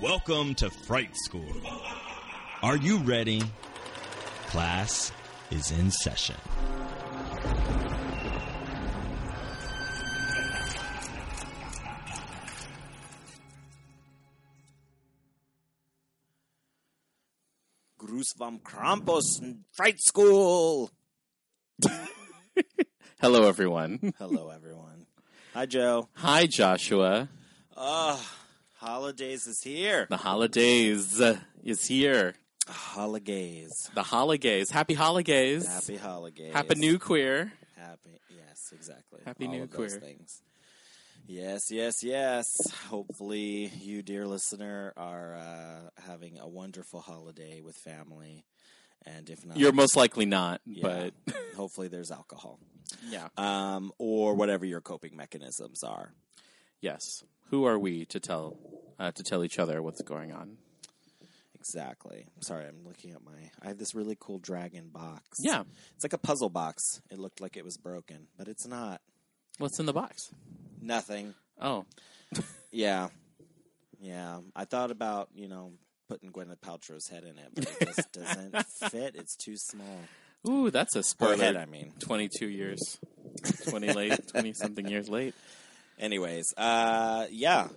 Welcome to Fright School. Are you ready? Class is in session. Gruß vom Krampus and Fright School. Hello, everyone. Hello, everyone. Hi, Joe. Hi, Joshua. Ah, holidays is here. The holidays uh, is here. Holidays. The holidays. Happy holidays. Happy holidays. Happy New Queer. Happy. Yes, exactly. Happy All New Queer. things. Yes, yes, yes. Hopefully, you, dear listener, are uh, having a wonderful holiday with family. And if not, You're most likely not, yeah, but hopefully there's alcohol. yeah. Um, or whatever your coping mechanisms are. Yes. Who are we to tell uh, to tell each other what's going on? Exactly. Sorry, I'm looking at my. I have this really cool dragon box. Yeah. It's like a puzzle box. It looked like it was broken, but it's not. What's in the box? Nothing. Oh, Yeah. Yeah. I thought about, you know, putting Gwyneth Paltrow's head in it, but it just doesn't fit. It's too small. ooh, that's a Her spoiler. head, I mean. Twenty-two years, twenty late, twenty something years late. Anyways, uh, yeah.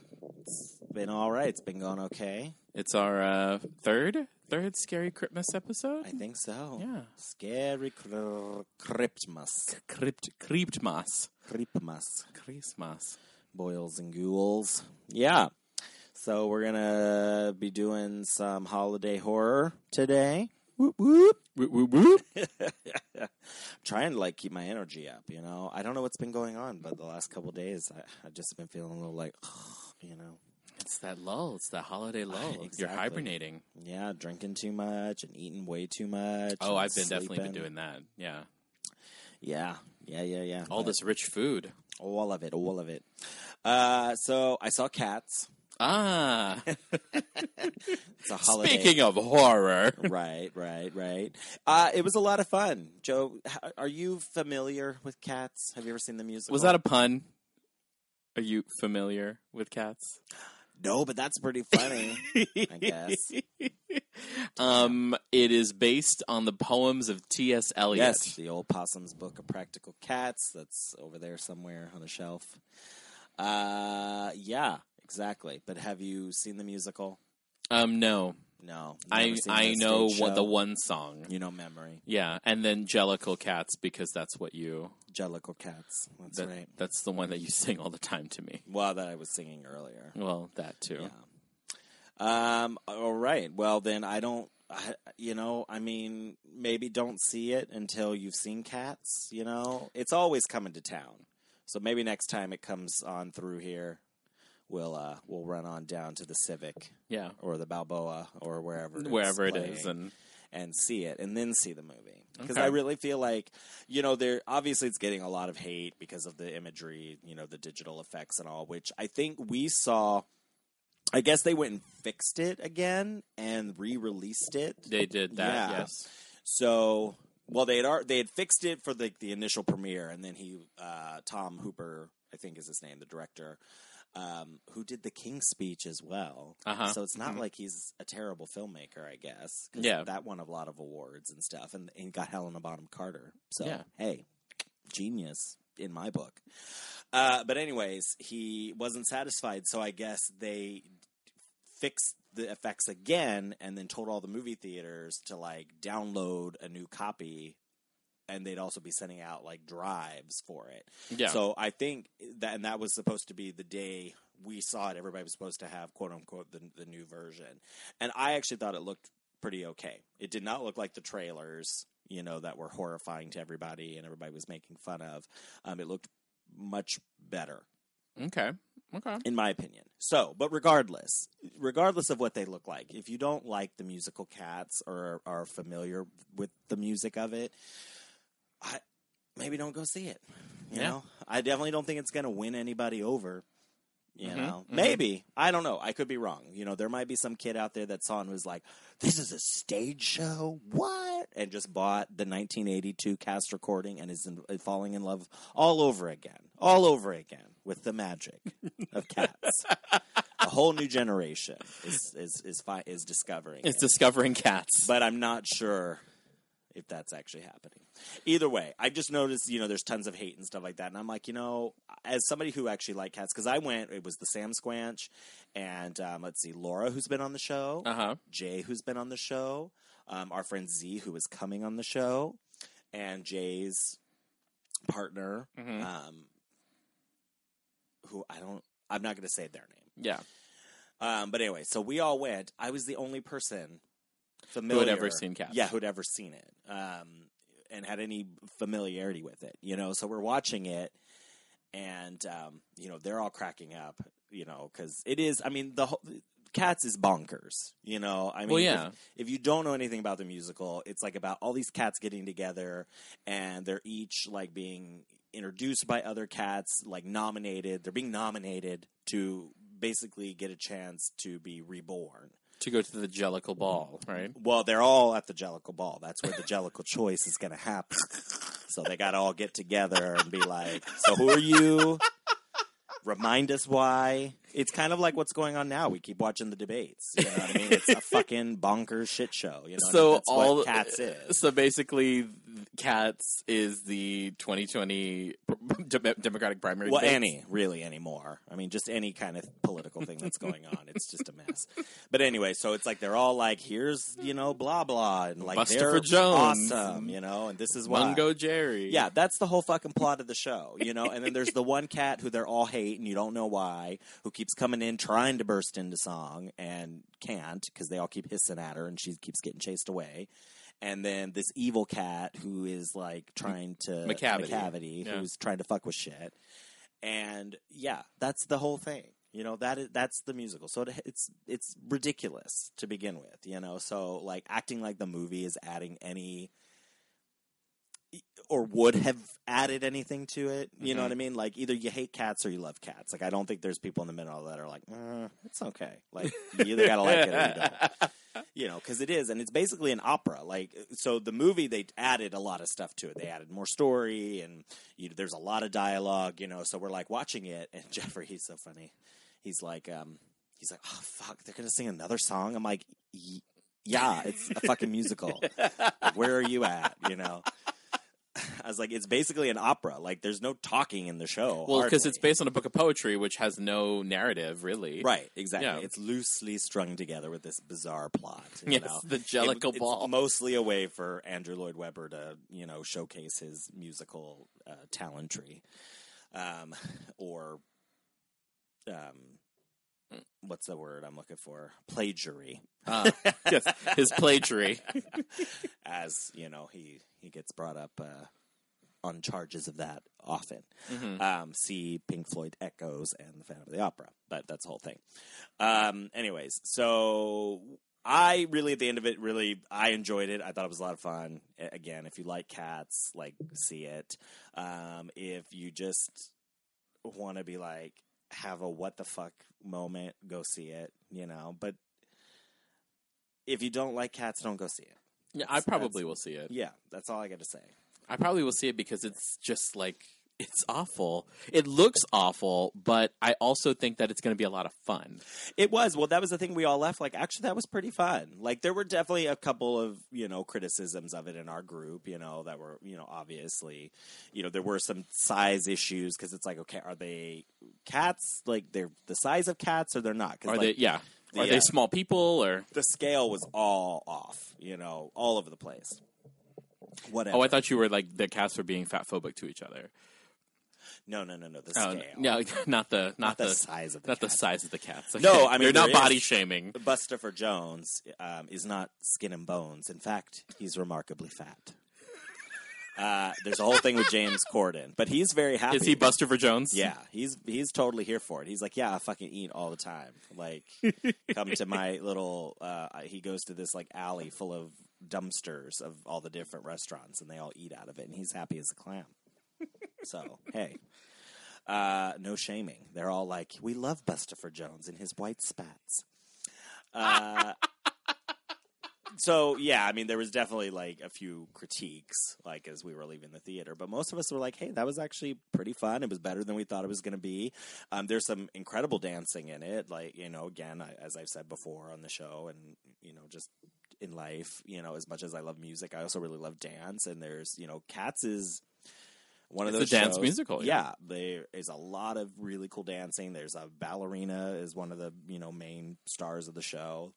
It's been all right. It's been going okay. It's our uh, third third scary Christmas episode. I think so. Yeah. Scary cr- Cryptmas. Crypt Cryptmas. Cryptmas. Christmas. boils and ghouls. Yeah. So we're gonna be doing some holiday horror today. Whoop whoop. Whoop, whoop, whoop. Trying to like keep my energy up, you know. I don't know what's been going on, but the last couple days I, I've just been feeling a little like, you know, It's that lull. It's that holiday lull. You're hibernating. yeah, drinking too much and eating way too much. Oh, I've been definitely been doing that. Yeah. Yeah, yeah, yeah, yeah. All But this rich food. all of it, all of it. Uh, so I saw cats. Ah. It's a holiday. Speaking of horror. right, right, right. Uh, it was a lot of fun. Joe, are you familiar with Cats? Have you ever seen the musical? Was that a pun? Are you familiar with cats? no? But that's pretty funny. I guess. Um, it is based on the poems of T.S. Eliot. Yes, the old Possum's Book of Practical Cats. That's over there somewhere on a shelf. Uh, yeah, exactly. But have you seen the musical? Um, no. No. I I know what the one song. You know memory. Yeah, and then Jellicle Cats because that's what you. Jellicle Cats. That's that- right. That's the one that you sing all the time to me. Well, that I was singing earlier. Well, that too. Yeah. Um. All right. Well, then I don't. I, you know, I mean, maybe don't see it until you've seen Cats. You know, it's always coming to town. So maybe next time it comes on through here, we'll uh we'll run on down to the Civic Yeah. or the Balboa or wherever Wherever it is, and and see it and then see the movie because Okay. I really feel like you know there obviously it's getting a lot of hate because of the imagery, you know, the digital effects and all, which I think we saw. I guess they went and fixed it again and re-released it. they did that. Yeah. Yes. So, well, they had they had fixed it for the the initial premiere, and then he, uh, Tom Hooper, I think is his name, the director, um, who did the King's Speech as well. Uh-huh. So it's not Mhm. like he's a terrible filmmaker, I guess. Yeah. that won a lot of awards and stuff, and, and got Helena Bonham Carter. So Yeah. hey, genius in my book. Uh, but anyways, he wasn't satisfied, so I guess they fixed the effects again, and then told all the movie theaters to like download a new copy, and they'd also be sending out like drives for it. Yeah. So I think that, and that was supposed to be the day we saw it. Everybody was supposed to have quote unquote the, the new version, and I actually thought it looked pretty okay. It did not look like the trailers, you know, that were horrifying to everybody and everybody was making fun of. Um, it looked much better okay. Okay. in my opinion. So, but regardless, regardless of what they look like, if you don't like the musical Cats or are familiar with the music of it, I maybe don't go see it. You Yeah. know, I definitely don't think it's going to win anybody over. You Mhm, know, mhm. maybe I don't know. I could be wrong. You know, there might be some kid out there that saw and was like, "This is a stage show, what?" and just bought the 1982 cast recording and is in, falling in love all over again, all over again with the magic of cats. a whole new generation is is is fi- is discovering. It's it. discovering cats. but I'm not sure if that's actually happening. Either way, I just noticed, you know, there's tons of hate and stuff like that, and I'm like, you know, as somebody who actually liked cats, because I went, it was the Sam Squanch, and um, let's see, Laura, who's been on the show, uh huh. Jay, who's been on the show, um, our friend Z, who is coming on the show, and Jay's partner, Mhm. um, who I don't, I'm not going to say their name. Yeah. Um, but anyway, so we all went. I was the only person familiar who had ever seen Cats. Yeah, who'd ever seen it, um, and had any familiarity with it. You know, so we're watching it, and um, you know they're all cracking up. You know, because it is. I mean, the whole. Cats is bonkers, you know. I mean, Well, yeah. if, if you don't know anything about the musical, it's like about all these cats getting together, and they're each like being introduced by other cats, like nominated. They're being nominated to basically get a chance to be reborn. To go to the Jellicle mm-hmm. Ball, right? Well, they're all at the Jellicle Ball. That's where the Jellicle choice is going to happen. So they got to all get together and be like, "So who are you? Remind us why." It's kind of like what's going on now. We keep watching the debates. You know what I mean? It's a fucking bonkers shit show. You know, So that's all Cats is. So basically, Cats is the 2020 Democratic primary. Well, debates. any really anymore. I mean, just any kind of political thing that's going on. It's just a mess. But anyway, so it's like they're all like, "Here's you know, blah blah," and like Buster they're for Jones. awesome, you know, and this is why. Mungo Jerry. Yeah, that's the whole fucking plot of the show, you know. And then there's the one cat who they're all hate, and you don't know why, who keeps coming in trying to burst into song and can't because they all keep hissing at her, and she keeps getting chased away. And then this evil cat who is like trying to Macavity. Macavity, Yeah. who's trying to fuck with shit. And yeah, that's the whole thing. You know that is that's the musical. So it, it's it's ridiculous to begin with. You know, so like acting like the movie is adding any or would have added anything to it. You know Mhm. what I mean? Like either you hate cats or you love cats. Like I don't think there's people in the middle that are like, uh, it's okay. Like you either gotta like it or you don't. You know, because it is, and it's basically an opera. Like so, the movie they added a lot of stuff to it. They added more story, and you, there's a lot of dialogue. You know, so we're like watching it, and Jeffrey, he's so funny. He's like, um, he's like, oh fuck, they're gonna sing another song. I'm like, yeah, it's a fucking musical. Like, where are you at? You know. I was like, it's basically an opera. Like, there's no talking in the show. Well, because it's based on a book of poetry, which has no narrative, really. Right, exactly. Yeah. It's loosely strung together with this bizarre plot. You Yes, know? the Jellicle It- Ball. It's mostly a way for Andrew Lloyd Webber to, you know, showcase his musical uh, talentry, um, or um, what's the word I'm looking for? Plagiary, Ah, yes, his plagiary. as you know, he he gets brought up uh, on charges of that often. Mhm. Um, see Pink Floyd Echoes and the Phantom of the Opera, but that's the whole thing. Um, anyways, so I really at the end of it, really I enjoyed it. I thought it was a lot of fun. Again, if you like cats, like see it. Um, if you just want to be like have a what the fuck moment, go see it. You know, but if you don't like cats, don't go see it. Yeah, I probably will see it. Yeah, that's all I got to say. I probably will see it because it's just like it's awful. It looks awful, but I also think that it's going to be a lot of fun. It was. Well, that was the thing we all left. Like, actually, that was pretty fun. Like, there were definitely a couple of, you know, criticisms of it in our group, you know, that were, you know, obviously, you know, there were some size issues because it's like, okay, are they cats? Like, they're the size of cats or they're not? 'Cause, Are like, they? Yeah. Are Yeah. they small people or? the scale was all off, you know, all over the place. Whatever. Oh, I thought you were like the cats were being fat phobic to each other. No, no, no, no. The Oh, scale. no, not the not, Not the the, size of the not the size of the cats. No, I mean, you're not there is- body shaming. Bustopher Jones um, is not skin and bones. In fact, he's remarkably fat. Uh, there's a whole thing with James Corden, but he's very happy. Is he Bustopher Jones? Yeah, he's he's totally here for it. He's like, yeah, I fucking eat all the time. Like, come to my little. Uh, he goes to this like alley full of dumpsters of all the different restaurants, and they all eat out of it, and he's happy as a clam. So hey, uh, no shaming. They're all like, we love Bustopher Jones and his white spats. Uh, so yeah, I mean, there was definitely like a few critiques, like as we were leaving the theater, but most of us were like, "Hey, that was actually pretty fun. It was better than we thought it was going to be." Um, there's some incredible dancing in it, like you know, again, I, as I've said before on the show, and you know, just in life, you know, as much as I love music, I also really love dance. And there's, you know, Cats is one of It's those a dance shows- musical, yeah. Yeah, there is a lot of really cool dancing. There's a ballerina is one of the you know main stars of the show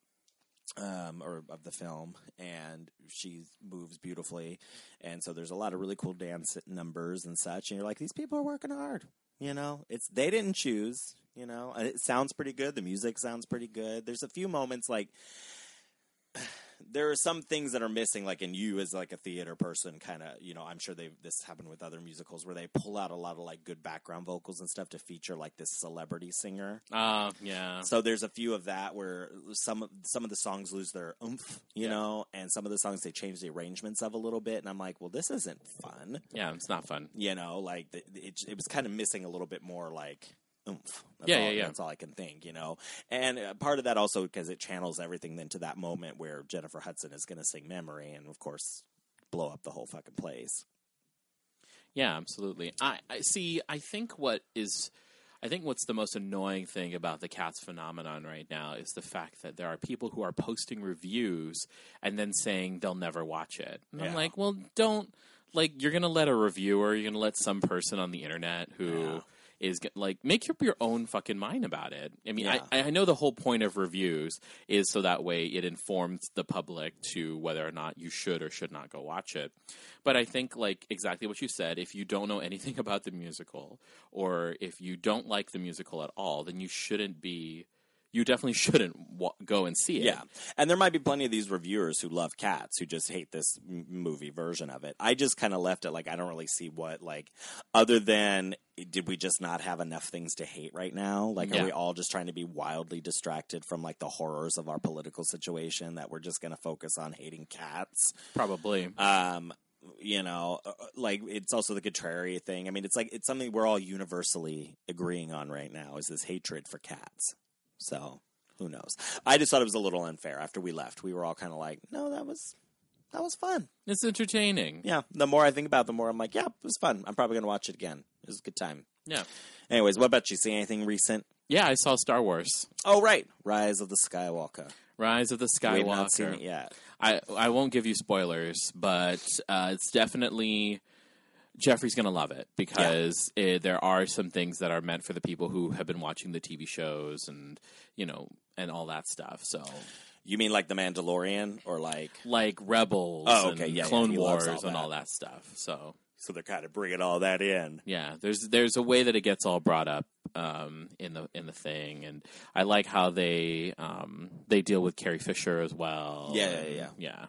um, or of the film, and she moves beautifully. And so there's a lot of really cool dance numbers and such. And you're like, these people are working hard. You know, it's they didn't choose. You know, and it sounds pretty good. The music sounds pretty good. There's a few moments like there are some things that are missing like in you as like a theater person kind of you know i'm sure they this happened with other musicals where they pull out a lot of like good background vocals and stuff to feature like this celebrity singer Uh, yeah. so there's a few of that where some of some of the songs lose their oomph, you Yeah. know, and some of the songs they change the arrangements of a little bit, and I'm like, well, this isn't fun, Yeah, it's not fun. you know, like the, it, it was kind of missing a little bit more like oomph. That's Yeah, all, yeah, yeah. That's all I can think, you know, and uh, part of that also because it channels everything into that moment where Jennifer Hudson is going to sing "Memory," and of course, blow up the whole fucking place. Yeah, absolutely. I, I see. I think what is, I think what's the most annoying thing about the cats phenomenon right now is the fact that there are people who are posting reviews and then saying they'll never watch it. And I'm like, well, don't like you're gonna let a reviewer, you're gonna let some person on the internet who. Yeah. G- like make up your own fucking mind about it. I mean, Yeah. I, I know the whole point of reviews is so that way it informs the public to whether or not you should or should not go watch it. But I think like exactly what you said, if you don't know anything about the musical or if you don't like the musical at all, then you shouldn't be you definitely shouldn't wa- go and see it. Yeah, and there might be plenty of these reviewers who love cats who just hate this m- movie version of it. I just kind of left it like I don't really see what like other than did we just not have enough things to hate right now? Like Yeah. are we all just trying to be wildly distracted from like the horrors of our political situation that we're just going to focus on hating cats? Probably. Um you know, uh, uh, like it's also the contrary thing. I mean, it's like it's something we're all universally agreeing on right now is this hatred for cats. So who knows? I just thought it was a little unfair after we left. We were all kind of like, no, that was that was fun. It's entertaining. Yeah. The more I think about, it, the more I'm like, yeah, it was fun. I'm probably gonna watch it again. It was a good time. Yeah. Anyways, what about you? See anything recent? Yeah, I saw Star Wars. Oh, right, Rise of the Skywalker. Rise of the Skywalker. We've not seen it yet. I I won't give you spoilers, but uh, it's definitely Jeffrey's gonna love it because it, there are some things that are meant for the people who have been watching the TV shows and you know and all that stuff. So You mean like the Mandalorian, or like? like Rebels, Oh, okay, and yeah, yeah, Clone he Wars, all and all that stuff. So So they're kind of bringing all that in. yeah, there's there's a way that it gets all brought up um, in the in the thing, and I like how they um, they deal with Carrie Fisher as well. Yeah, yeah, yeah. yeah.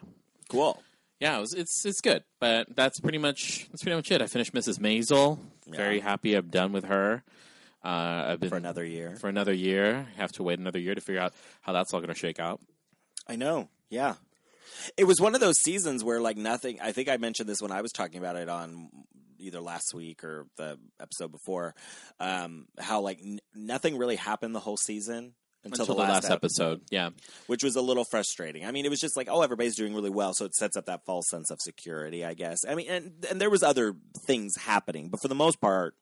Cool. Yeah, it was, it's it's good, but that's pretty much that's pretty much it. I finished Mrs. Maisel. Very happy I'm done with her. Uh, I've been For another year. for another year. Have to wait another year to figure out how that's all going to shake out. I know. Yeah. It was one of those seasons where like nothing I think I mentioned this when I was talking about it on either last week or the episode before um how like n- nothing really happened the whole season until, Until the last, ep- episode. Yeah. which was a little frustrating. I mean, it was just like, oh, everybody's doing really well, so it sets up that false sense of security, I guess. I mean, and and there was other things happening, but for the most part,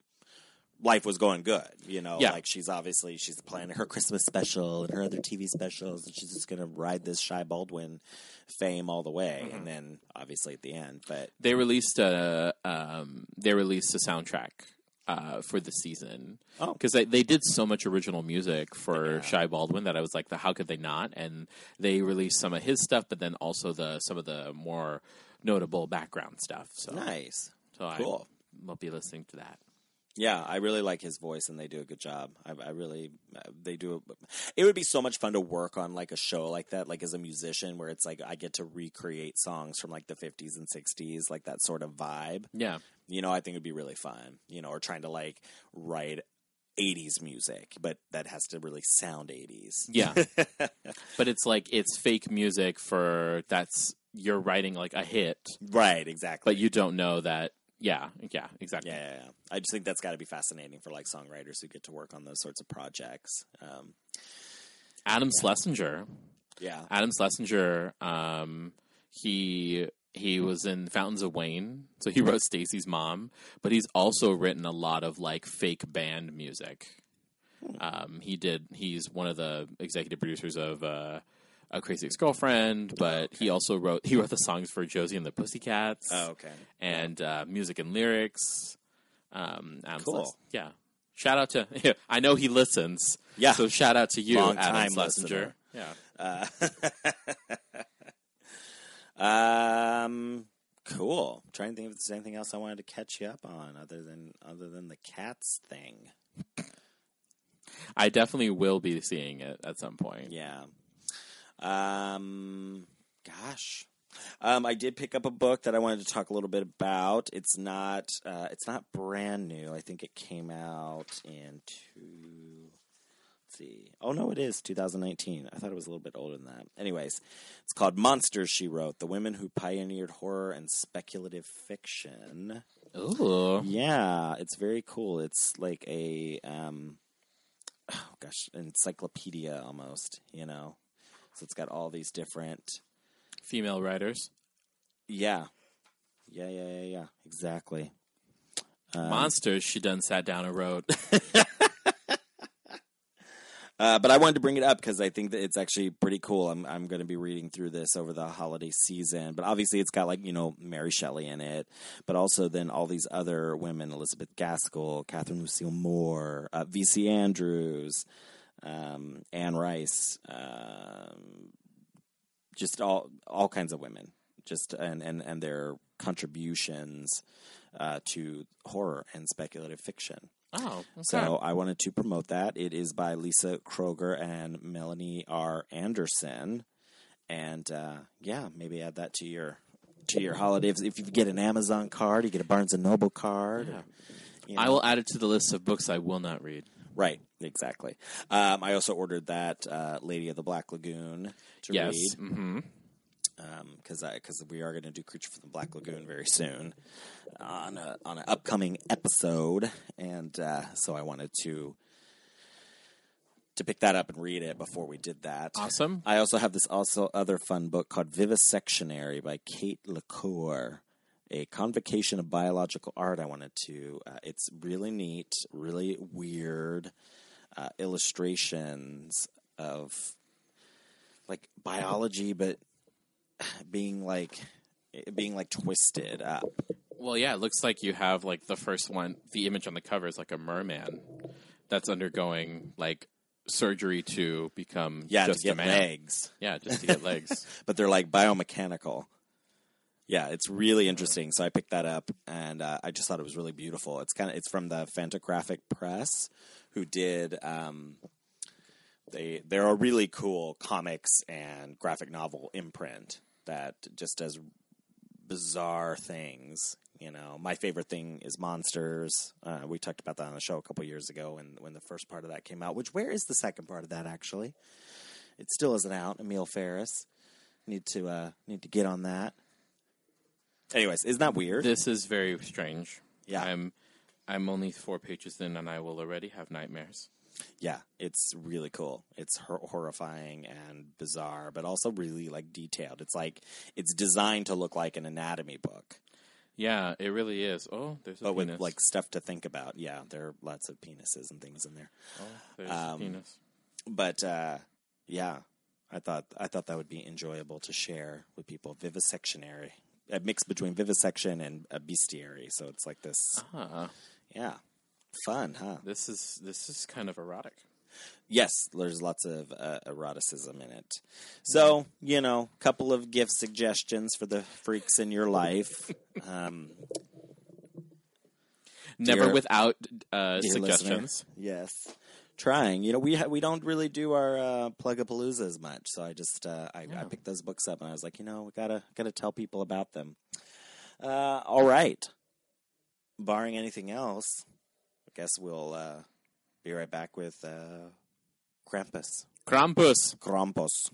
life was going good. You know, Yeah. like she's obviously she's planning her Christmas special and her other TV specials, and she's just gonna ride this Shy Baldwin fame all the way, and then obviously at the end, but They released a um, they released a soundtrack uh, for the season Oh. because they, they did so much original music for Shy Baldwin that I was like, how could they not? And they released some of his stuff, but then also the some of the more notable background stuff. So nice. so Cool. I will be listening to that. Yeah, I really like his voice, and they do a good job. I, I really, uh, they do. It would be so much fun to work on like a show like that, like as a musician, where it's like I get to recreate songs from like the fifties and sixties, like that sort of vibe. Yeah. You know, I think it'd be really fun. You know, or trying to like write '80s music, but that has to really sound '80s. Yeah. but it's like it's fake music for that's you're writing like a hit, Right, exactly. but you don't know that. Yeah, yeah, exactly. yeah, yeah, yeah. I just think that's got to be fascinating for like songwriters who get to work on those sorts of projects. Um, Adam Schlesinger, yeah, Adam Schlesinger, um, he he was in Fountains of Wayne, so he wrote Stacy's mom, but he's also written a lot of like fake band music. Um, he did. He's one of the executive producers of uh, a Crazy Ex Girlfriend, but he also wrote he wrote the songs for Josie and the Pussycats. Oh, okay. and uh, music and lyrics. Um, Adam Cool. Yeah. Shout out to. Yeah, I know he listens. Yeah. So shout out to you, Long Adam time Schlesinger. Yeah. Um, cool. trying to think if there's anything else I wanted to catch you up on other than other than the cats thing. I definitely will be seeing it at some point. Yeah. Um, gosh. Um, I did pick up a book that I wanted to talk a little bit about. It's not. Uh, it's not brand new. I think it came out in two. Let's see. Oh no, it is 2019. I thought it was a little bit older than that. Anyways, it's called Monsters. She wrote the women who pioneered horror and speculative fiction. Ooh. Yeah, it's very cool. It's like a um oh gosh, encyclopedia almost, you know. So it's got all these different Female writers. yeah. Yeah, yeah, yeah, yeah. Exactly. Um, Monsters, she done sat down and wrote. Uh, but I wanted to bring it up because I think that it's actually pretty cool. I'm I'm going to be reading through this over the holiday season. But obviously, it's got like you know Mary Shelley in it, but also then all these other women: Elizabeth Gaskell, Catherine Lucille Moore, uh, V.C. Andrews, um, Anne Rice, um, just all all kinds of women, just and and and their contributions uh, to horror and speculative fiction. Oh, okay. So I wanted to promote that. It is by Lisa Kroger and Melanie R. Anderson, and uh, yeah, maybe add that to your to your holiday. If, you get an Amazon card, you get a Barnes and Noble card. or, you I will add it to the list of books I will not read. Right, exactly. Um, I also ordered that uh, Lady of the Black Lagoon to yes. read hmm because because we are going to do Creature from the Black Lagoon very soon on a, on an upcoming episode, and uh, so I wanted to to pick that up and read it before we did that. Awesome. I also have this also other fun book called Vivisectionary by Kate LaCour. A convocation of biological art. I wanted to. Uh, it's really neat, really weird uh, illustrations of like biology, but being like being like twisted up. Well, yeah, it looks like you have like the first one. The image on the cover is like a merman that's undergoing like surgery to become Yeah, just to get a man. legs, Yeah, just to get legs. but they're like biomechanical. Yeah, it's really interesting. So I picked that up, and uh, I just thought it was really beautiful. It's kind of it's from the Fantagraphic Press, who did um, they they're a really cool comics and graphic novel imprint that just does bizarre things. You know, my favorite thing is monsters. Uh, we talked about that on the show a couple years ago, when when the first part of that came out. Which where is the second part of that actually? It still isn't out. Emil Ferris need to uh, need to get on that. Anyways, isn't that weird? this is very strange. Yeah. I'm I'm only four pages in, and I will already have nightmares. Yeah, it's really cool. It's hor- horrifying and bizarre, but also really like detailed. It's like it's designed to look like an anatomy book, Yeah, it really is. Oh, there's a but penis. with like stuff to think about. Yeah, there are lots of penises and things in there. oh, there's um, a penis. But uh, yeah, I thought I thought that would be enjoyable to share with people. Vivisectionary, a mix between vivisection and a bestiary. So it's like this. Ah, Yeah, fun, huh? this is this is kind of erotic. Yes, there's lots of uh, eroticism in it. So, you know, couple of gift suggestions for the freaks in your life. Um, Never Dear- without uh, dear suggestions. listener. Yes. Trying. You know, we ha- we don't really do our uh, plug-a-palooza as much, so I just uh, I, I picked those books up and I was like, you know, we gotta gotta tell people about them. Uh, all right. Barring anything else, guess we'll uh, be right back with uh, Krampus. Krampus. Krampus.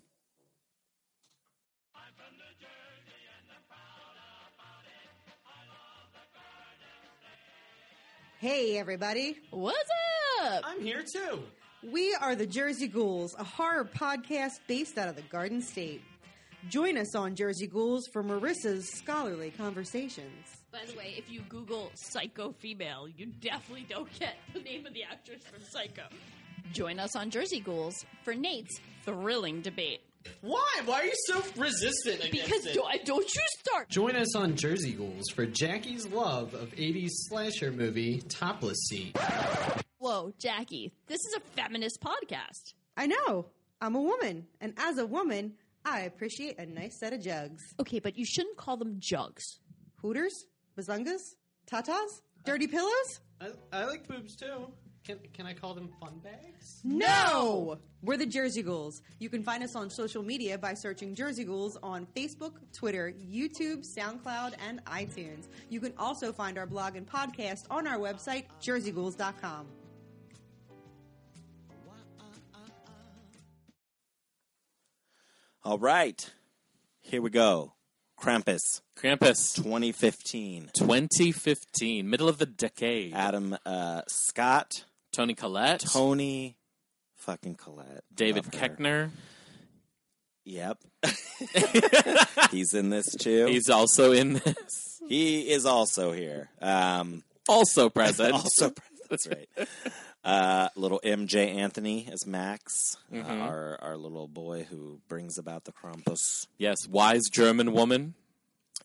Hey, everybody. What's up? I'm here too. We are the Jersey Ghouls, a horror podcast based out of the Garden State. Join us on Jersey Ghouls for Marissa's scholarly conversations. By the way, if you Google Psycho female, you definitely don't get the name of the actress from Psycho. Join us on Jersey Ghouls for Nate's thrilling debate. Why? Why are you so resistant against Because it? do, don't you start. Join us on Jersey Ghouls for Jackie's love of 80s slasher movie Topless Scene. Whoa, Jackie, this is a feminist podcast. I know, I'm a woman, and as a woman, I appreciate a nice set of jugs. Okay, but you shouldn't call them jugs. Hooters? Bazungas? Tatas? Dirty pillows? I, I like boobs too. Can, can I call them fun bags? No! We're the Jersey Ghouls. You can find us on social media by searching Jersey Ghouls on Facebook, Twitter, YouTube, SoundCloud, and iTunes. You can also find our blog and podcast on our website, jerseyghouls.com. All right. Here we go. Krampus, Krampus. 2015. 2015, middle of the decade. Adam uh, Scott, Toni Collette. Toni, fucking Collette, David Love her. Koechner. Yep, he's in this too. He's also in this. he is also here. Um, Also present. also, present. that's right. Uh, little Emjay Anthony as Max, uh, Mm-hmm. our our little boy who brings about the Krampus. Yes, wise German woman.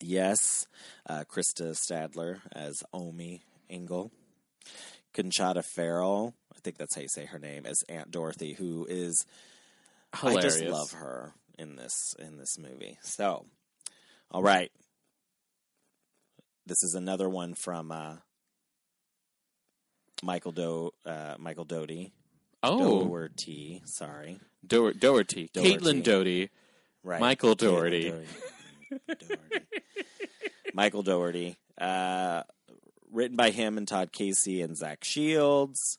Yes, uh, Krista Stadler as Omi Engel. Conchata Ferrell, I think that's how you say her name, as Aunt Dorothy, who is Hilarious. I just love her in this in this movie. So, all right, this is another one from uh, Michael Do uh, Michael Doty. Oh, Doherty, sorry, Do- Doherty. Doherty. Caitlin Doherty. right? Michael Dougherty. Doherty. Doherty. Michael Dougherty. Uh, written by him and Todd Casey and Zach Shields,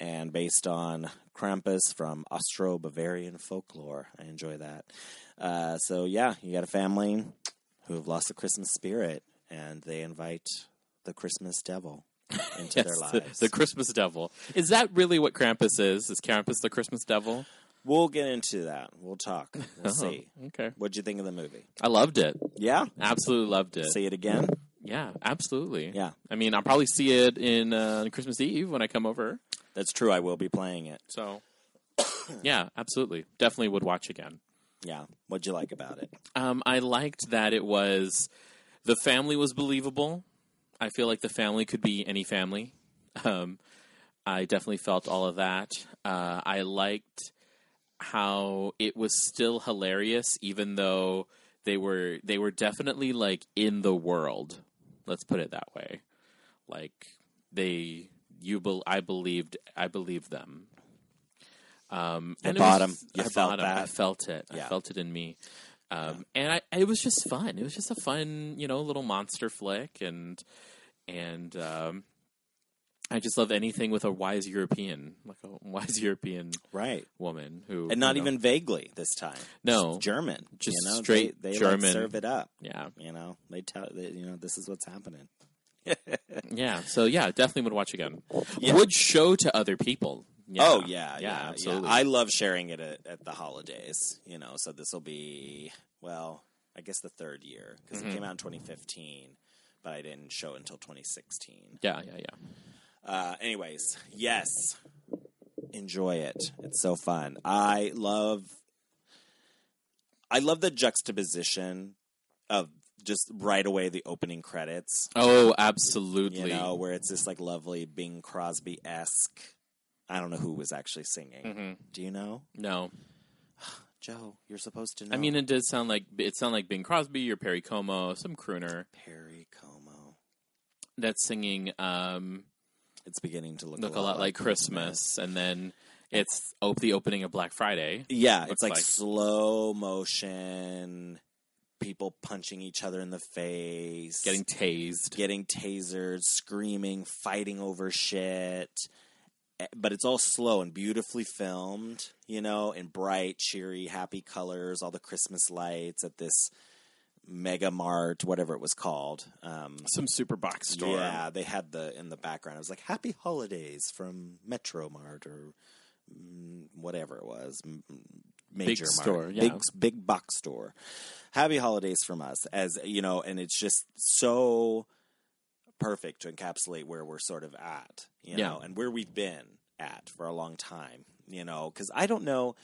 and based on Krampus from Austro-Bavarian folklore. I enjoy that. Uh, so yeah, you got a family who have lost the Christmas spirit, and they invite the Christmas devil into their Yes, the, lives. the Christmas devil. Is that really what Krampus is? Is Krampus the Christmas devil? we'll get into that. We'll talk. We'll Oh, see. Okay. What'd you think of the movie? I loved it. Yeah, Absolutely loved it. see it again. Yeah, absolutely. Yeah. I mean, I'll probably see it in uh, Christmas Eve when I come over. That's true. I will be playing it. So, yeah, absolutely. Definitely would watch again. Yeah. What'd you like about it? Um, I liked that it was the family was believable. I feel like the family could be any family. Um, I definitely felt all of that. Uh, I liked how it was still hilarious, even though they were they were definitely like in the world. Let's put it that way. Like they, you, bel I believed, I believed them. Um, You and 'em. was, You I felt bought 'em. I felt it. Yeah. I felt it in me. Um, and I, it was just fun. It was just a fun, you know, little monster flick, and and um, I just love anything with a wise European, like a wise European Right. woman who, And not you know- even vaguely this time. No. Just German. Just you know? straight they, they German. Like serve it up. yeah, You know, they tell they, you know this is what's happening. yeah. So yeah, definitely would watch again. Yeah. Would show to other people. Yeah. Oh yeah, yeah, yeah, absolutely. I love sharing it at, at the holidays. You know, so this will be well, I guess the third year because Mm-hmm. it came out in 2015, but I didn't show it until 2016. yeah, yeah, yeah. Uh, anyways, yes, enjoy it. It's so fun. I love. I love the juxtaposition of just right away the opening credits. Oh, absolutely. You know, where it's this like lovely Bing Crosby esque. I don't know who was actually singing. Mm-hmm. Do you know, no, Joe? You're supposed to know. I mean it did sound like it sounded like Bing Crosby or Perry Como, some crooner Perry Como. that's singing um, It's beginning to look, "Look a Lot Like Christmas," and then it's op- the opening of Black Friday. Yeah, it's like, like. slow motion. People punching each other in the face, Getting tased. getting tasered, screaming, fighting over shit. But it's all slow and beautifully filmed, you know, in bright, cheery, happy colors, all the Christmas lights at this Mega Mart, whatever it was called. Um, Some super box store. yeah, they had the in the background. It was like "Happy Holidays" from Metro Mart or mm, whatever it was, m- major Mart. store, yeah. big big box store. Happy Holidays from us, as you know, and it's just so perfect to encapsulate where we're sort of at, you Yeah. know, and where we've been at for a long time, you know, because I don't know.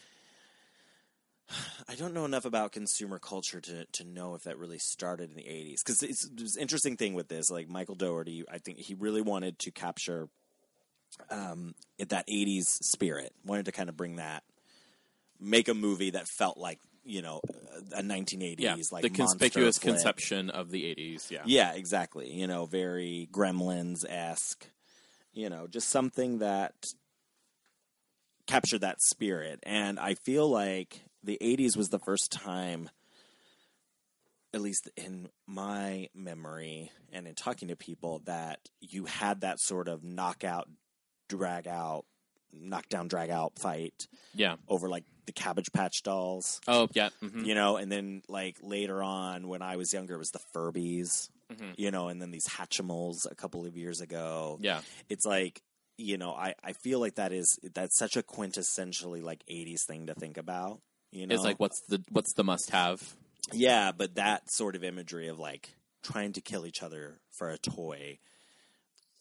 I don't know enough about consumer culture to, to know if that really started in the 80s. Because it's, it's an interesting thing with this. Like Michael Dougherty, I think he really wanted to capture um, that 80s spirit, wanted to kind of bring that, make a movie that felt like, you know, a 1980s, Yeah, like the conspicuous conception of the '80s. Yeah, Yeah, exactly. You know, very Gremlins esque. You know, just something that captured that spirit. And I feel like the 80s was the first time, at least in my memory and in talking to people, that you had that sort of knockout, drag out, knockdown, drag out fight yeah. over like the Cabbage Patch dolls Oh, yeah. mhm. you know, and then like later on when I was younger, it was the Furbies, Mm-hmm. you know, and then these Hatchimals a couple of years ago. Yeah, It's like, you know, I, I feel like that is that's such a quintessentially like '80s thing to think about. You know, it's like what's the what's the must have? yeah, but that sort of imagery of like trying to kill each other for a toy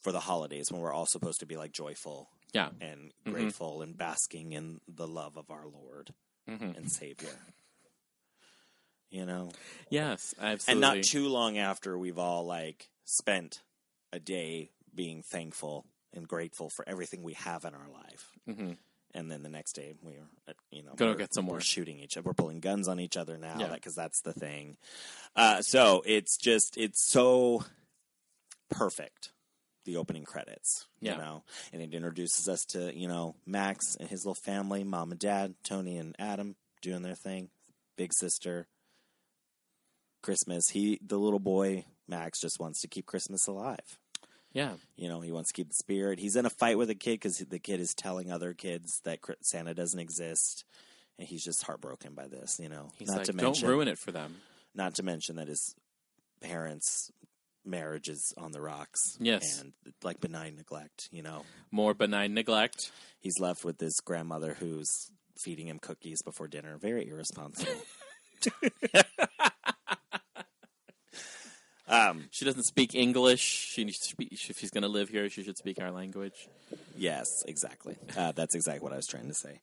for the holidays when we're all supposed to be like joyful Yeah, and Mhm. grateful and basking in the love of our Lord Mhm. and Savior. You know, yes, absolutely. and not too long after we've all like spent a day being thankful and grateful for everything we have in our life, Mhm. and then the next day we are, uh, you know, Gonna get some more. shooting each other. We're pulling guns on each other now, Yeah. because that's the thing. Uh, so it's just it's so perfect. The opening credits, Yeah. you know, and it introduces us to you know Max and his little family, mom and dad, Tony and Adam doing their thing, big sister, Christmas. He, the little boy, Max, just wants to keep Christmas alive. yeah, You know, he wants to keep the spirit. He's in a fight with a kid because the kid is telling other kids that Santa doesn't exist, and he's just heartbroken by this. You know, he's not like, to don't mention, ruin it for them. not to mention that his parents' marriage is on the rocks. Yes. and like benign neglect. You know, More benign neglect. he's left with his grandmother who's feeding him cookies before dinner. Very irresponsible. um, She doesn't speak English. She needs to speak, if she's going to live here, she should speak our language. Yes, exactly. Uh, that's exactly what I was trying to say.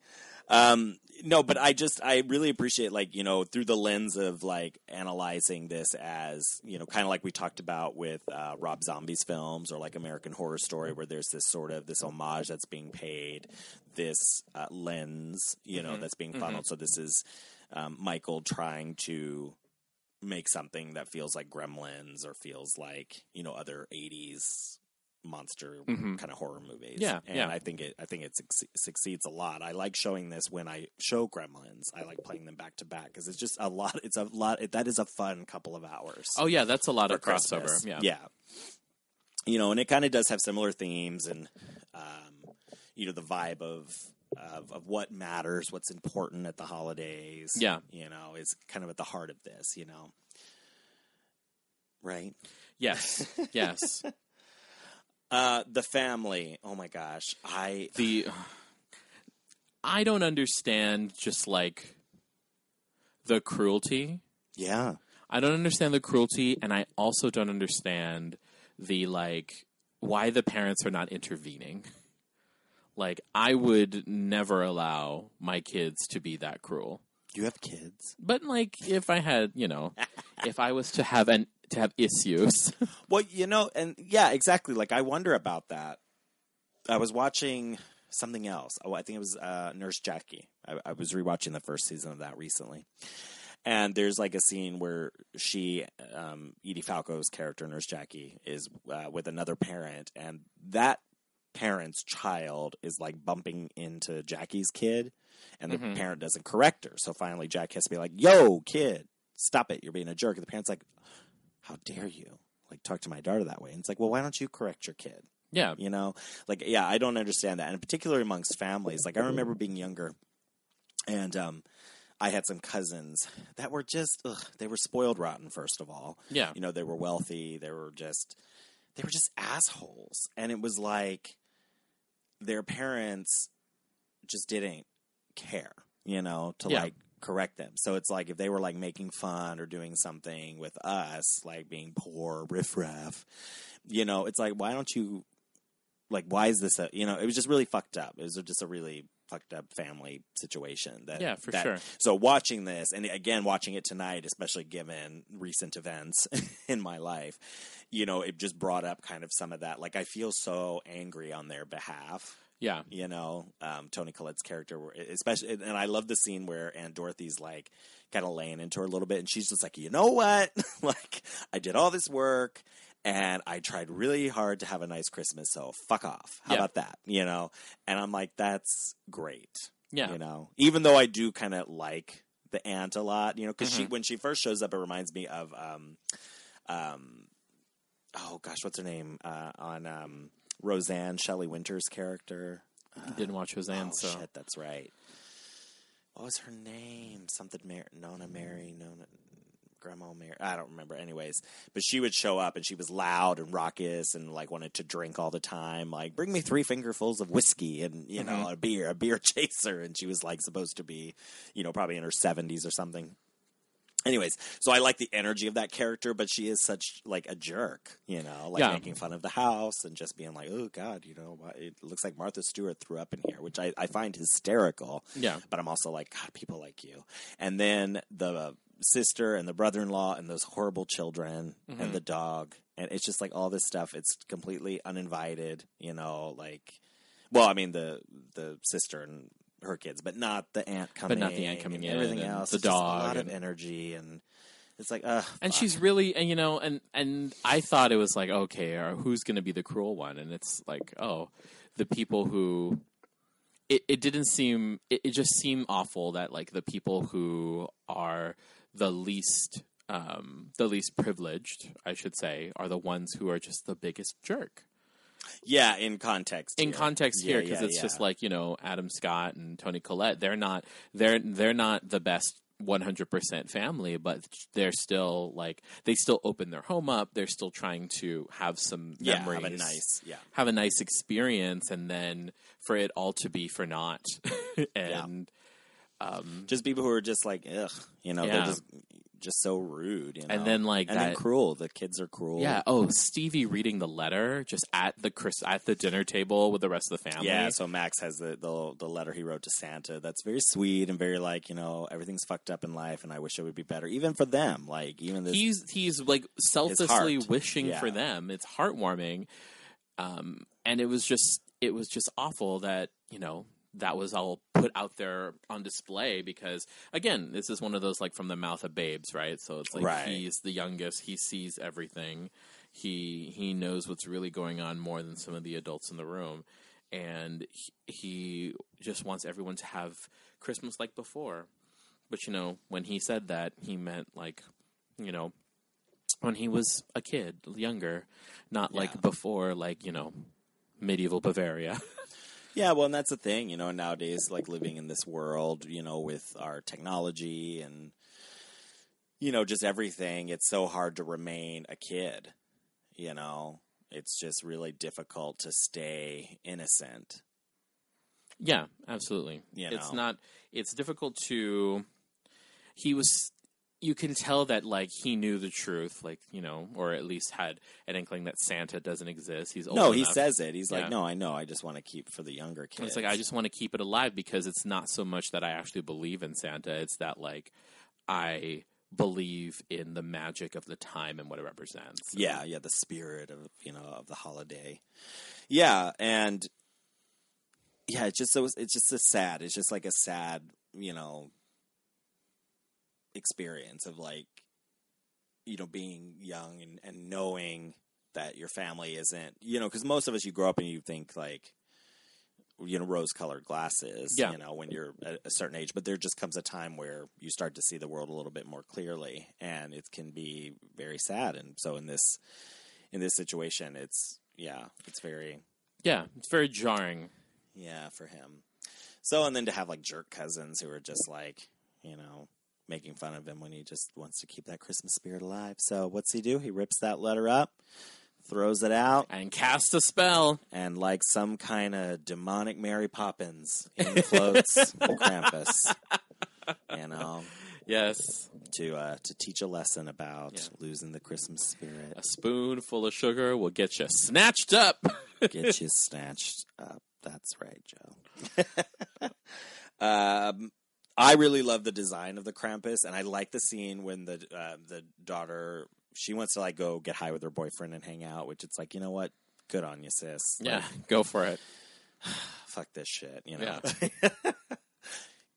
Um, no, but I just I really appreciate like you know through the lens of like analyzing this as you know kind of like we talked about with uh, Rob Zombie's films or like American Horror Story where there's this sort of this homage that's being paid, this uh, lens you know that's being funneled. So this is um, Michael trying to make something that feels like Gremlins or feels like you know other '80s monster kind of horror movies. Yeah, and yeah. I think it I think it succe- succeeds a lot. I like showing this when I show Gremlins. I like playing them back to back because it's just a lot. It's a lot. It, that is a fun couple of hours. Oh, yeah, that's a lot of crossover. Christmas. Yeah. yeah. You know, and it kind of does have similar themes and um, you know the vibe of. Of, of what matters, what's important at the holidays, Yeah. you know, is kind of at the heart of this, you know, right? Yes, yes. Uh, the family. Oh my gosh, I the I don't understand just like the cruelty. Yeah. I don't understand the cruelty, and I also don't understand the like why the parents are not intervening. Like, I would never allow my kids to be that cruel. You have kids. But like, if I had, you know, if I was to have an to have issues, Well, you know, and yeah, exactly. Like I wonder about that. I was watching something else. Oh, I think it was uh, Nurse Jackie. I, I was rewatching the first season of that recently, and there's like a scene where she, um, Edie Falco's character, Nurse Jackie, is uh, with another parent, and that parent's child is like bumping into Jackie's kid, and the Mhm. parent doesn't correct her. So finally, Jack has to be like, "Yo, kid, stop it! You're being a jerk." And the parent's like, "How dare you?" Like talk to my daughter that way. And it's like, well, why don't you correct your kid? yeah, You know, like yeah, I don't understand that, and particularly amongst families. Like I remember being younger, and um, I had some cousins that were just ugh, they were spoiled rotten. First of all, yeah, you know, they were wealthy. They were just they were just assholes, and it was like their parents just didn't care, you know, to Yeah. like correct them. So it's like if they were like making fun or doing something with us, like being poor, riffraff, you know, it's like why don't you like why is this a you know, it was just really fucked up. It was just a really fucked up family situation that Yeah, for that- sure. So watching this and again watching it tonight, especially given recent events in my life, you know, it just brought up kind of some of that. Like I feel so angry on their behalf yeah, you know, um, Toni Collette's character, especially, and I love the scene where Aunt Dorothy's like kind of laying into her a little bit, and she's just like, you know what, like I did all this work. And I tried really hard to have a nice Christmas, so fuck off. How Yeah. about that? You know? And I'm like, that's great. yeah, You know? Even though I do kind of like the aunt a lot, you know, because she Mhm. when she first shows up, it reminds me of um, um, oh gosh, what's her name uh, on um, Roseanne Shelley Winters' character. didn't watch Roseanne, oh so shit, that's right. What was her name? Something Mar- Nona Mary, Nona Grandma Mary. I don't remember. Anyways, but she would show up and she was loud and raucous and like wanted to drink all the time. Like, bring me three fingerfuls of whiskey and you know Mhm. a beer, a beer chaser. And she was like supposed to be, you know, probably in her seventies or something. Anyways, so I like the energy of that character, but she is such like a jerk, you know, like Yeah. making fun of the house and just being like, "Oh God, you know, it looks like Martha Stewart threw up in here," which I, I find hysterical. yeah, But I'm also like, God, people like you. And then the sister and the brother-in-law and those horrible children Mhm. and the dog, and it's just like all this stuff. It's completely uninvited, you know, like. Well, I mean the the sister and her kids, but not the aunt coming. But not the aunt coming in Everything else, the just a dog lot of and- energy, and it's like, uh, and she's really, and you know, and and I thought it was like, okay, or who's going to be the cruel one? And it's like, oh, the people who. It, it didn't seem. It, it just seemed awful that like the people who are the least, um, the least privileged, I should say, are the ones who are just the biggest jerk. Yeah, in context. in here. context here because yeah, it's just like you know Adam Scott and Toni Collette. They're not they're they're not the best. 100% family but they're still like they still open their home up they're still trying to have some yeah, memories have a nice, yeah. have a nice experience and then for it all to be for naught and um Just people who are just like, ugh, you know, Yeah. they're just just so rude, you know? And then, like, and then cruel. The kids are cruel. yeah oh Stevie reading the letter just at the Chris at the dinner table with the rest of the family Yeah, so Max has the, the the letter he wrote to Santa. That's very sweet and very like you know everything's fucked up in life, and I wish it would be better, even for them. Like even this, he's he's like selflessly wishing Yeah. for them. It's heartwarming, um, and it was just it was just awful that you know that was all put out there on display because again this is one of those like from the mouth of babes right? So it's like Right. he's the youngest. He sees everything. He he knows what's really going on more than some of the adults in the room. And he, he just wants everyone to have christmas like before. But you know when he said that he meant like you know when he was a kid younger not Yeah. like before like you know medieval bavaria yeah. Well, and that's the thing, you know. Nowadays, like living in this world, you know, with our technology and you know just everything, it's so hard to remain a kid. You know, it's just really difficult to stay innocent. Yeah, absolutely. You It's not. It's difficult to. He was. You can tell that like he knew the truth, like you know, or at least had an inkling that Santa doesn't exist. He's old No, he says it. He's Yeah. like, no, I know. I just want to keep for the younger And kids. It's like I just want to keep it alive because it's not so much that I actually believe in Santa. It's that like I believe in the magic of the time and what it represents. yeah, yeah, the spirit of you know of the holiday. Yeah, and yeah, it's just so it's just a sad. It's just like a sad, you know, experience of like you know being young and and knowing that your family isn't you know because most of us you grow up and you think like you know rose colored glasses Yeah. you know when you're at a certain age but there just comes a time where you start to see the world a little bit more clearly and it can be very sad and so in this in this situation it's yeah it's very Yeah, it's very jarring. yeah for him so and then to have like jerk cousins who are just like you know making fun of him when he just wants to keep that christmas spirit alive so what's he do he rips that letter up throws it out And casts a spell. and like some kind of demonic Mary Poppins, in floats Krampus. You know, Yes. to uh, to teach a lesson about Yeah. losing the Christmas spirit. A spoonful of sugar will get you snatched up. Get you snatched up. That's right, Joe. um, I really love the design of the Krampus, and I like the scene when the uh, the daughter she wants to like go get high with her boyfriend and hang out, which it's like you know what, good on you, sis. yeah, Like, go for it. fuck this shit, you know.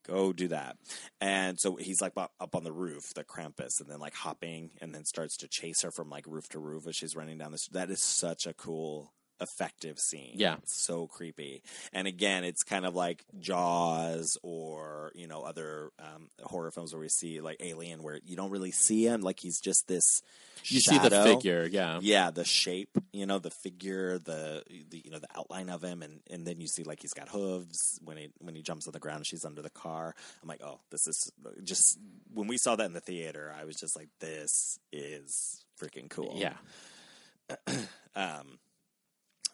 Go do that. And so he's like up up on the roof, the Krampus, and then like hopping and then starts to chase her from like roof to roof as she's running down this. That is such a cool, effective scene. Yeah. It's so creepy. And again, it's kind of like Jaws or, you know, other um, horror films where we see like Alien where you don't really see him. Like he's just this You see the figure, yeah. Yeah, the shape, you know, the figure, the, the you know the outline of him, and, and then you see like he's got hooves when he when he jumps on the ground. She's under the car. I'm like, oh, this is just when we saw that in the theater. I was just like, this is freaking cool. Yeah. Um.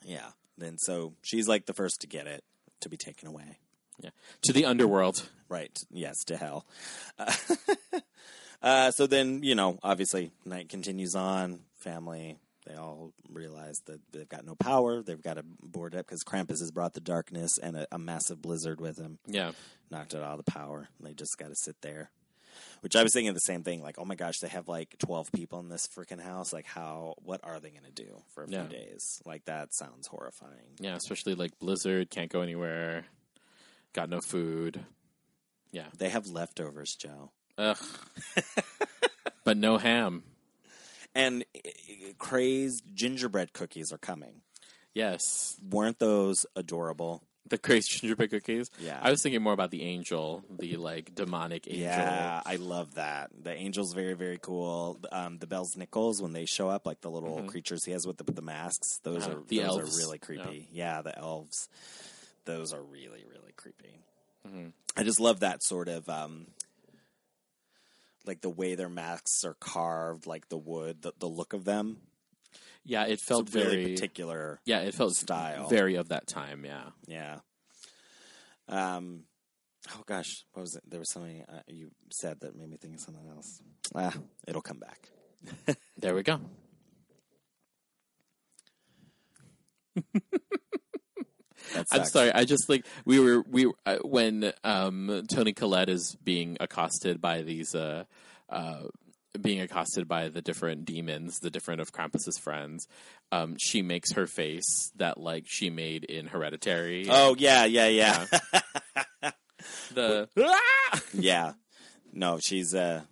Yeah. Then so she's like the first to get it to be taken away. Yeah. To the underworld. Right. Yes, to hell. Uh, uh, so then, you know, obviously, night continues on. Family, they all realize that they've got no power. They've got to board up because Krampus has brought the darkness and a, a massive blizzard with him. Yeah. Knocked out all the power. And they just got to sit there. Which I was thinking the same thing. Like, oh my gosh, they have like 12 people in this freaking house. Like, how, what are they going to do for a Yeah. few days? Like, that sounds horrifying. Yeah, especially like Blizzard, can't go anywhere, got no food. Yeah. They have leftovers, Joe. Ugh. but no ham. And uh, crazed gingerbread cookies are coming. Yes. weren't those adorable? The crazy gingerbread cookies. Yeah. I was thinking more about the angel, the like demonic angel. Yeah, I love that. The angel's very, very cool. Um, the Belsnickels when they show up, like the little creatures he has with the, with the masks. Those Uh, are the those elves. are really creepy. Yeah. the elves. Those are really, really creepy. Mm-hmm. I just love that sort of um, like the way their masks are carved, like the wood, the, the look of them. Yeah, it felt It's a really very particular. Yeah, it felt style. very of that time, yeah. Yeah. Um. Oh gosh, what was it? There was something uh, you said that made me think of something else. Ah, it'll come back. There we go. I'm sorry. I just like we were we uh, when um, Toni Collette is being accosted by these uh, uh, being accosted by the different demons, the different of Krampus's friends. Um, she makes her face that like she made in Hereditary. Oh yeah, yeah, yeah, the yeah. No, she's uh,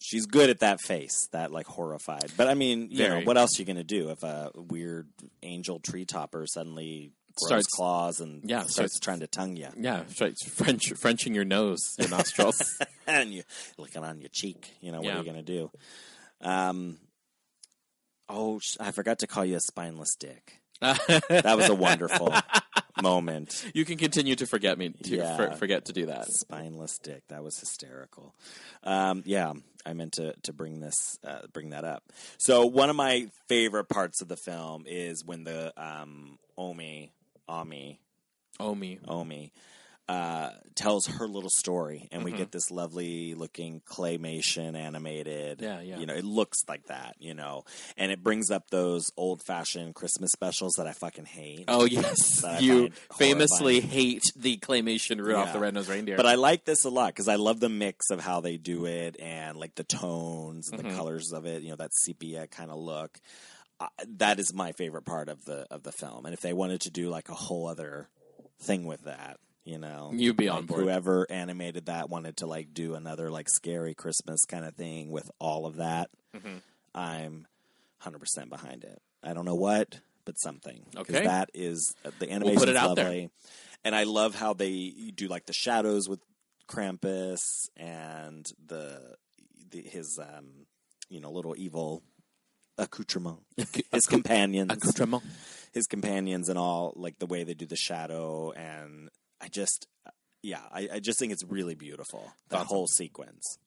she's good at that face, that like horrified. But I mean, you know, what else are you gonna do if a weird angel tree topper suddenly Starts- claws and yeah, starts, starts- trying to tongue you yeah, starts French Frenching your nose, your nostrils. and you looking on your cheek? You know what Yeah. are you gonna do? Um. Oh, I forgot to call you a spineless dick. That was a wonderful moment. you can continue to forget me to Yeah. for, forget to do that. Spineless dick. That was hysterical. Um, yeah, I meant to to bring this uh, bring that up. So one of my favorite parts of the film is when the um, Omi Ami me. Omi uh, tells her little story, and we Mhm. get this lovely looking claymation animated. Yeah, yeah. You know, it looks like that. You know, and it brings up those old fashioned Christmas specials that I fucking hate. Oh yes, you famously horrifying. hate the claymation Rudolph Yeah. the Red-Nosed Reindeer. But I like this a lot because I love the mix of how they do it and like the tones and Mhm. the colors of it. You know, that sepia kind of look. Uh, that is my favorite part of the of the film. And if they wanted to do like a whole other thing with that, you know, You'd be like, on board. Whoever animated that wanted to like do another like scary Christmas kind of thing with all of that. Mhm. I'm 100% behind it. I don't know what, but something. Okay. That is uh, the We'll animation put it out there. lovely. And I love how they do like the shadows with Krampus and the, the his um you know little evil accoutrement, his companions, Accoutrement. his companions, and all like the way they do the shadow. And I just, yeah, I, I just think it's really beautiful that whole sequence.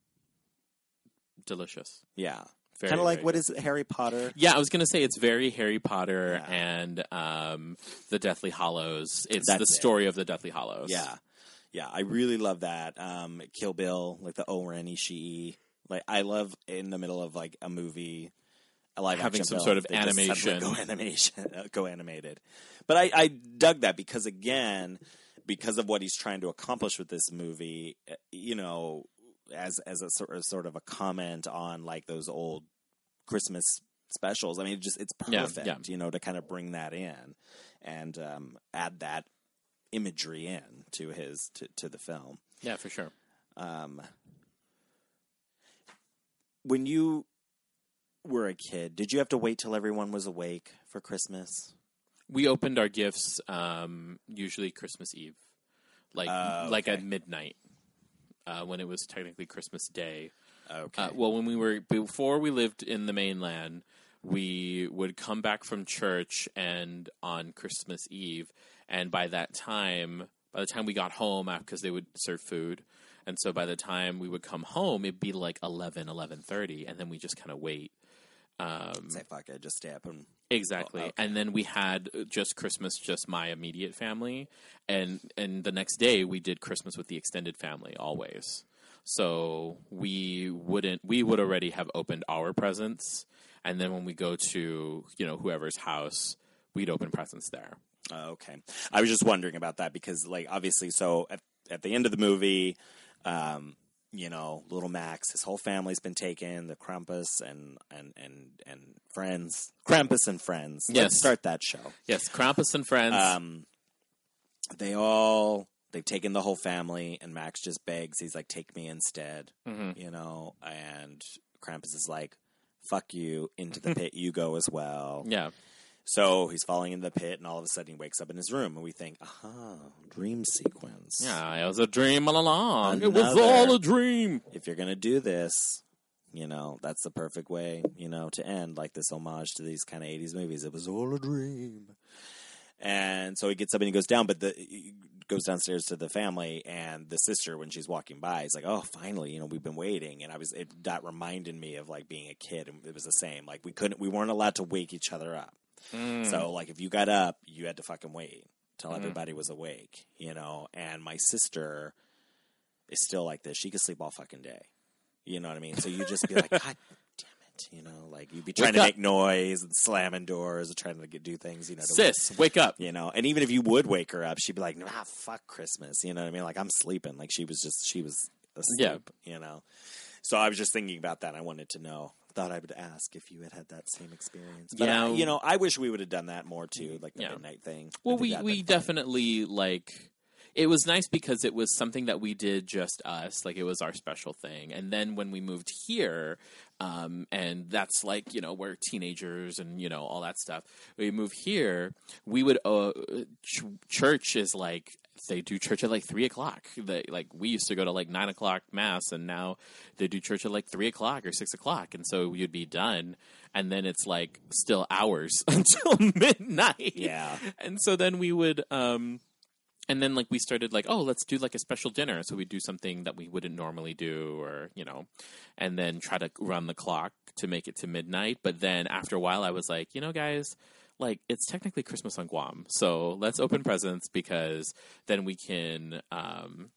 delicious. Yeah, kind of like very what it, Harry Potter? Yeah, I was gonna say it's very Harry Potter Yeah. and um, the Deathly Hallows. It's That's the it. story of the Deathly Hallows. Yeah, yeah, I really love that. Um, Kill Bill, like the O-Ren Ishii. Like I love in the middle of like a movie, live Having some sort of they animation. go animation, uh, go animated. But I, I dug that because again, because of what he's trying to accomplish with this movie, uh, you know, as as a sort of sort of a comment on like those old Christmas specials. I mean, it just it's Yeah, perfect, yeah. you know, to kind of bring that in and um, add that imagery in to his to, to the film. yeah, for sure. Um, when you were a kid, did you have to wait till everyone was awake for Christmas? We opened our gifts um, usually Christmas Eve, like Oh, like at midnight, uh, when it was technically Christmas Day. Okay. Uh, well, when we were before we lived in the mainland, we would come back from church and on Christmas Eve, and by that time, by the time we got home, because they would serve food, and so by the time we would come home, it'd be like 11, 11.30, and then we just kind of wait. Um, Say fuck it, just stay up and Exactly. Okay. And then we had just Christmas, just my immediate family, and and the next day we did Christmas with the extended family always. So we wouldn't we would already have opened our presents, and then when we go to you know whoever's house, we'd open presents there. Oh, okay. I was just wondering about that because, like, obviously, so at, at the end of the movie, um, you know, little Max, his whole family's been taken. The Krampus and and and and friends, Krampus and friends. Yes. Let's start that show. Yes, Krampus and friends. Um, they all they've taken the whole family, and Max just begs. He's like, "Take me instead," Mhm. you know. And Krampus is like, "Fuck you into the pit. You go as well." yeah, So he's falling in the pit, and all of a sudden he wakes up in his room, and we think, "Aha, dream sequence." yeah, it was a dream all along. It was all a dream. If you're gonna do this, you know that's the perfect way, you know, to end like this homage to these kind of '80s movies. It was all a dream. And so he gets up and he goes down, but the he goes downstairs to the family and the sister when she's walking by, is like, "Oh, finally, you know, we've been waiting." And I was it that reminded me of like being a kid, and it was the same. Like we couldn't, we weren't allowed to wake each other up. Mm. So like if you got up, you had to fucking wait till everybody was awake, you know. And my sister is still like this. She could sleep all fucking day. You know what I mean? So you just be like, God damn it, you know, like you'd be trying to up. make noise and slamming doors and trying to get, do things, you know. Sis, wake up. you know, and even if you would wake her up, she'd be like, "Ah, fuck Christmas." You know what I mean? Like I'm sleeping. Like she was just she was asleep. You know. So I was just thinking about that. I wanted to know. Thought I would ask if you had had that same experience. But Yeah. Uh, I- you know, I wish we would have done that more too, like the Yeah. midnight thing. Well, we we been fun. definitely like. It was nice because it was something that we did just us, like it was our special thing. And then when we moved here, um, and that's like you know we're teenagers and you know all that stuff. We move here, we would uh, ch- church is like they do church at like three o'clock. They like we used to go to like nine o'clock mass, and now they do church at like three o'clock or six o'clock, and so you'd be done, and then it's like still hours until midnight. Yeah. and so then we would um and then like we started like oh let's do like a special dinner. So we do something that we wouldn't normally do or you know and then try to run the clock to make it to midnight. But then after a while i was like you know guys like it's technically Christmas on Guam, so let's open presents because then we can um,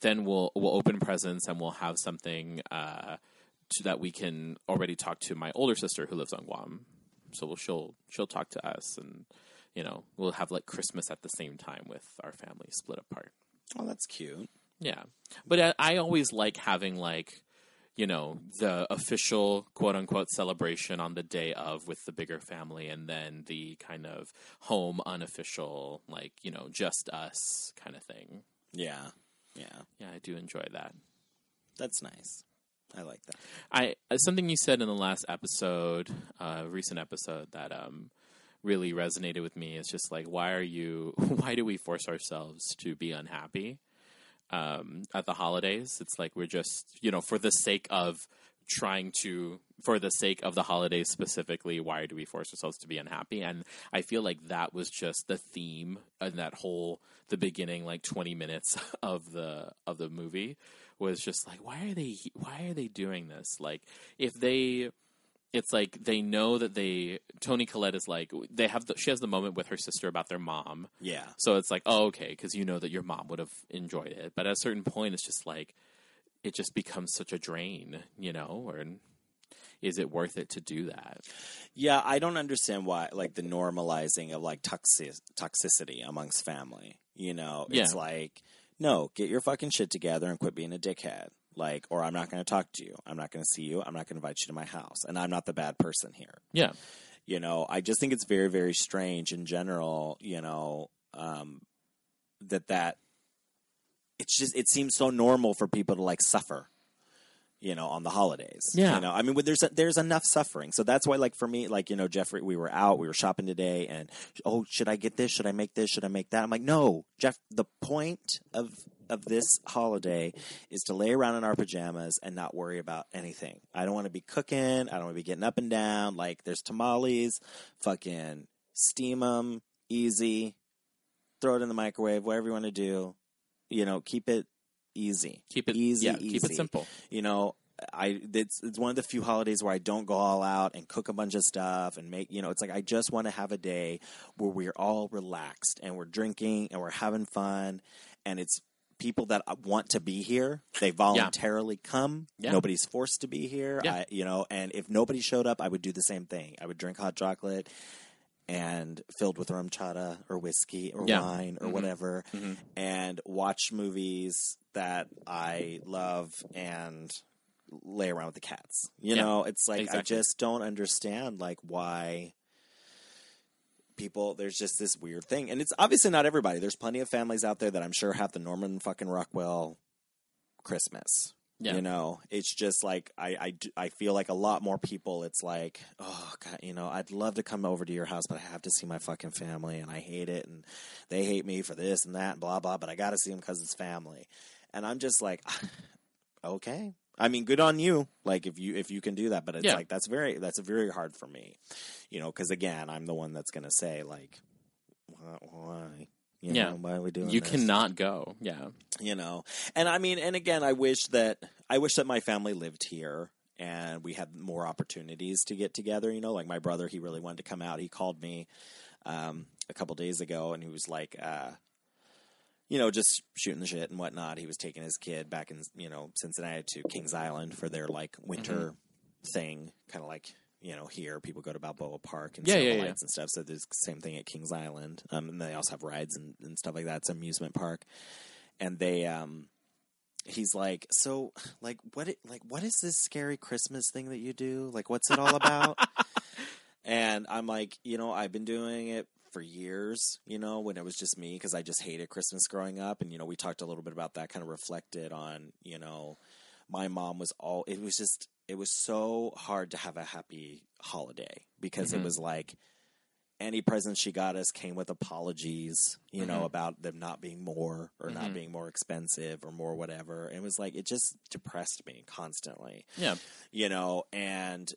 then we'll we'll open presents and we'll have something uh, to, that we can already talk to my older sister who lives on Guam. So we'll, she'll she'll talk to us and you know we'll have like Christmas at the same time with our family split apart. Oh, that's cute. Yeah, but I, I always like having like you know the official quote unquote celebration on the day of with the bigger family, and then the kind of home unofficial like you know just us kind of thing. Yeah, yeah, Yeah, I do enjoy that. that's nice. I like that. I something you said in the last episode, uh, recent episode that um really resonated with me. Is just like why are you? Why do we force ourselves to be unhappy um, at the holidays? It's like we're just you know for the sake of trying to for the sake of the holidays specifically why do we force ourselves to be unhappy and i feel like that was just the theme in that whole the beginning like 20 minutes of the of the movie was just like why are they why are they doing this like if they it's like they know that they Toni Collette is like they have the, she has the moment with her sister about their mom Yeah, so it's like, oh, okay, because you know that your mom would have enjoyed it. But at a certain point, it's just like, it just becomes such a drain, you know? Or is it worth it to do that? yeah. I don't understand why, like the normalizing of like toxic toxicity amongst family. You know, it's Yeah. like, no, get your fucking shit together and quit being a dickhead. Like, or I'm not going to talk to you. I'm not going to see you. I'm not going to invite you to my house. And I'm not the bad person here. Yeah. you know i just think it's very very strange in general you know um that that it's just it seems so normal for people to like suffer you know on the holidays Yeah. you know i mean there's there's enough suffering so that's why like for me like you know jeffrey we were out we were shopping today and oh should i get this should i make this should i make that i'm like no jeff the point of of this holiday is to lay around in our pajamas and not worry about anything. I don't want to be cooking. I don't want to be getting up and down. Like there's tamales, fucking steam them, easy. Throw it in the microwave, whatever you want to do. You know, keep it easy. Keep it easy. Yeah, keep it simple. You know, I it's it's one of the few holidays where I don't go all out and cook a bunch of stuff and make you know it's like I just want to have a day where we're all relaxed and we're drinking and we're having fun and it's people that want to be here they voluntarily come Yeah. nobody's forced to be here Yeah. I, you know and if nobody showed up I would do the same thing I would drink hot chocolate and filled with RumChata or whiskey or Yeah. wine or Mhm. whatever Mhm. and watch movies that I love and lay around with the cats. You Yeah, know, it's like I just don't understand like why people there's just this weird thing. And it's obviously not everybody. There's plenty of families out there that I'm sure have the Norman fucking Rockwell Christmas. Yeah. You know, it's just like I, I, I feel like a lot more people. It's like, oh god, you know, I'd love to come over to your house, but I have to see my fucking family, and I hate it, and they hate me for this and that, and blah blah. But I got to see them because it's family, and I'm just like, okay. I mean, good on you. Like if you if you can do that, but it's Yeah. like that's very that's very hard for me, you know, because again, I'm the one that's gonna say like, why? why? You Yeah. know, why are we doing? You this? cannot go. Yeah. you know and i mean and again i wish that i wish that my family lived here and we had more opportunities to get together you know like my brother he really wanted to come out he called me um, a couple days ago and he was like uh, you know just shooting the shit and whatnot. He was taking his kid back in you know cincinnati to kings island for their like winter thing kind of like you know here people go to balboa park and Yeah, yeah, yeah. and stuff. So there's the same thing at kings island. Um, and they also have rides and, and stuff like that. It's an amusement park. And they um he's like so like what it, like what is this scary christmas thing that you do? Like what's it all about? And i'm like you know i've been doing it for years you know when it was just me because i just hated christmas growing up and you know we talked a little bit about that kind of reflected on you know my mom was all it was just it was so hard to have a happy holiday because it Mhm. was like any presents she got us came with apologies, you know, Mhm. about them not being more or not Mhm. being more expensive or more whatever. It was like it just depressed me constantly, Yeah. you know. And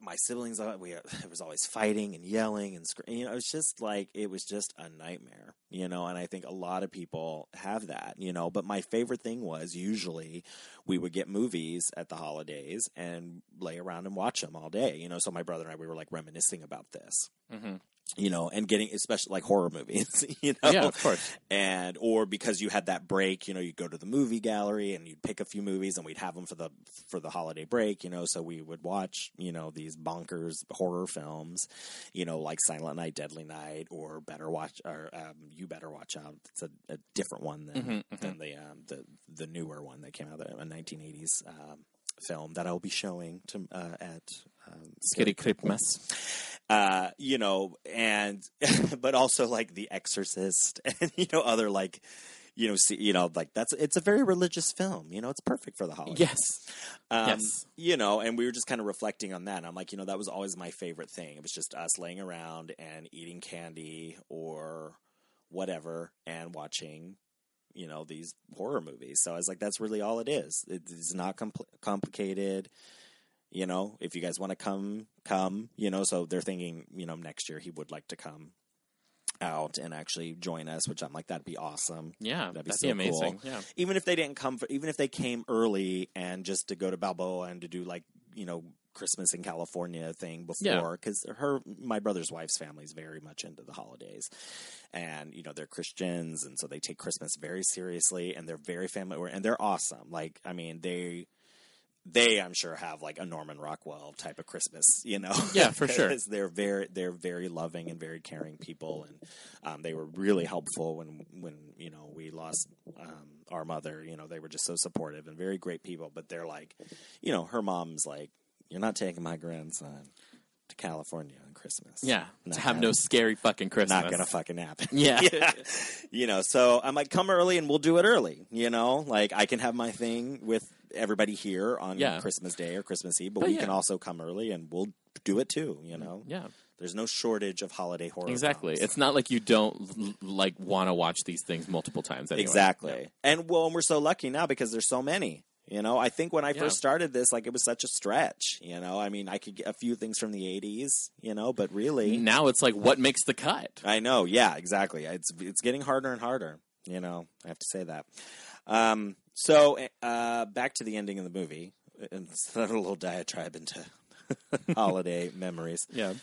my siblings, uh, we it was always fighting and yelling and screaming. You know, it was just like it was just a nightmare, you know. And I think a lot of people have that, you know. But my favorite thing was usually we would get movies at the holidays and lay around and watch them all day, you know. So my brother and I we were like reminiscing about this hmm you know, and getting especially like horror movies, you know, Yeah, of course. and or because you had that break, you know, you'd go to the movie gallery and you'd pick a few movies and we'd have them for the for the holiday break, you know, so we would watch, you know, these bonkers horror films, you know, like Silent Night, Deadly Night, or Better Watch, or um, You Better Watch Out. It's a, a different one than Mhm, than the um, the the newer one that came out, a 1980s um, film that I'll be showing to uh, at um, Scary Christmas. uh, you know, and but also like The Exorcist and you know other like you know see, you know like that's it's a very religious film. You know, it's perfect for the holidays. Yes. Um, Yes. You know, and we were just kind of reflecting on that. And I'm like, you know, that was always my favorite thing. It was just us laying around and eating candy or whatever and watching, you know, these horror movies. So I was like, that's really all it is. It's not compl- complicated. You know, if you guys want to come, come. You know, so they're thinking, you know, next year he would like to come out and actually join us, which I'm like, that'd be awesome Yeah, That'd be that'd so be amazing. cool. Yeah. even if they didn't come for, even if they came early and just to go to Balboa and to do like you know Christmas in California thing before because her my brother's wife's family is very much into the holidays and you know they're Christians and so they take Christmas very seriously and they're very family and they're awesome like I mean they they I'm sure have like a Norman Rockwell type of Christmas, you know. Yeah, for sure. they're very they're very loving and very caring people, and um, they were really helpful when when you know we lost um, our mother. You know, they were just so supportive and very great people. But they're like, you know, her mom's like, "You're not taking my grandson to California on Christmas." Yeah. Not to have gonna- no scary fucking Christmas. Not gonna fucking happen. Yeah. you know. So I'm like, come early and we'll do it early. You know, like I can have my thing with everybody here on Yeah. Christmas Day or Christmas Eve, but, But we yeah. can also come early and we'll do it too. You know, Yeah. there's no shortage of holiday horror. Exactly. films. It's not like you don't like want to watch these things multiple times. Anyway. exactly. And well, and we're so lucky now because there's so many. You know, I think when I Yeah. first started this, like it was such a stretch. You know, I mean, I could get a few things from the '80s. You know, but really, Now it's like, what makes the cut? I know. Yeah, exactly. It's it's getting harder and harder. You know, I have to say that. Um, so uh, back to the ending of the movie. It's a little diatribe into holiday memories. Yeah.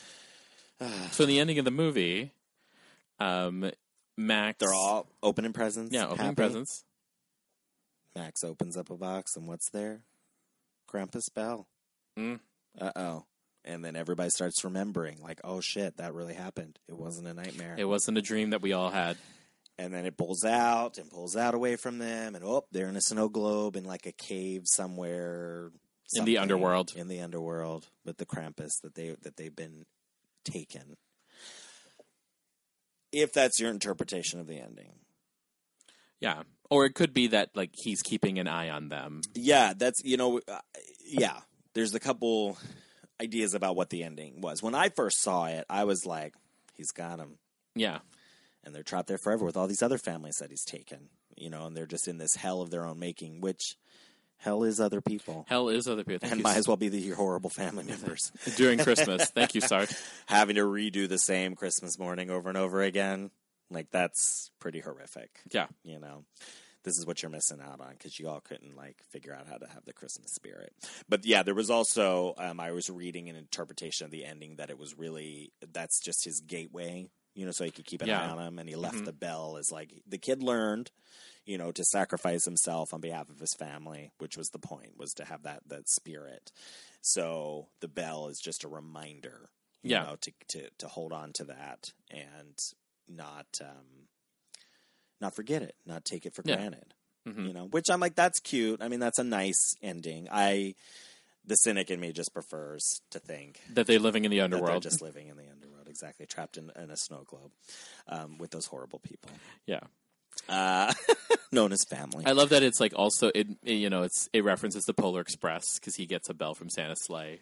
so in the ending of the movie, um, Max. They're all opening presents. yeah opening happy. presents. Max opens up a box, and what's there? Krampus bell. Mm. Uh oh. And then everybody starts remembering, like, oh shit, that really happened. It wasn't a nightmare. It wasn't a dream that we all had. And then it pulls out and pulls out away from them and oh they're in a snow globe in like a cave somewhere In the underworld. in the underworld with the krampus that they that they've been taken if that's your interpretation of the ending Yeah. Or it could be that like he's keeping an eye on them. yeah that's you know uh, yeah there's a couple ideas about what the ending was when i first saw it i was like he's got him Yeah. And they're trapped there forever with all these other families that he's taken you know and they're just in this hell of their own making which hell is other people Hell is other people. Thank and might as well be the horrible family members during Christmas. Thank you, Sarge. having to redo the same christmas morning over and over again like that's pretty horrific Yeah. you know this is what you're missing out on because you all couldn't like figure out how to have the christmas spirit but yeah there was also um, i was reading an interpretation of the ending that it was really that's just his gateway you know so he could keep an eye on him and he left Mhm. the bell as like the kid learned you know to sacrifice himself on behalf of his family which was the point was to have that that spirit so the bell is just a reminder you Yeah. know to, to to hold on to that and not um not forget it not take it for Yeah. granted Mhm. you know which i'm like that's cute i mean that's a nice ending i the cynic in me just prefers to think That they're living in the that they're underworld. just living in the underworld exactly trapped in, in a snow globe um, with those horrible people Yeah. uh, known as family I love that it's like also it, it- you know it's it references the Polar Express because he gets a bell from Santa's sleigh.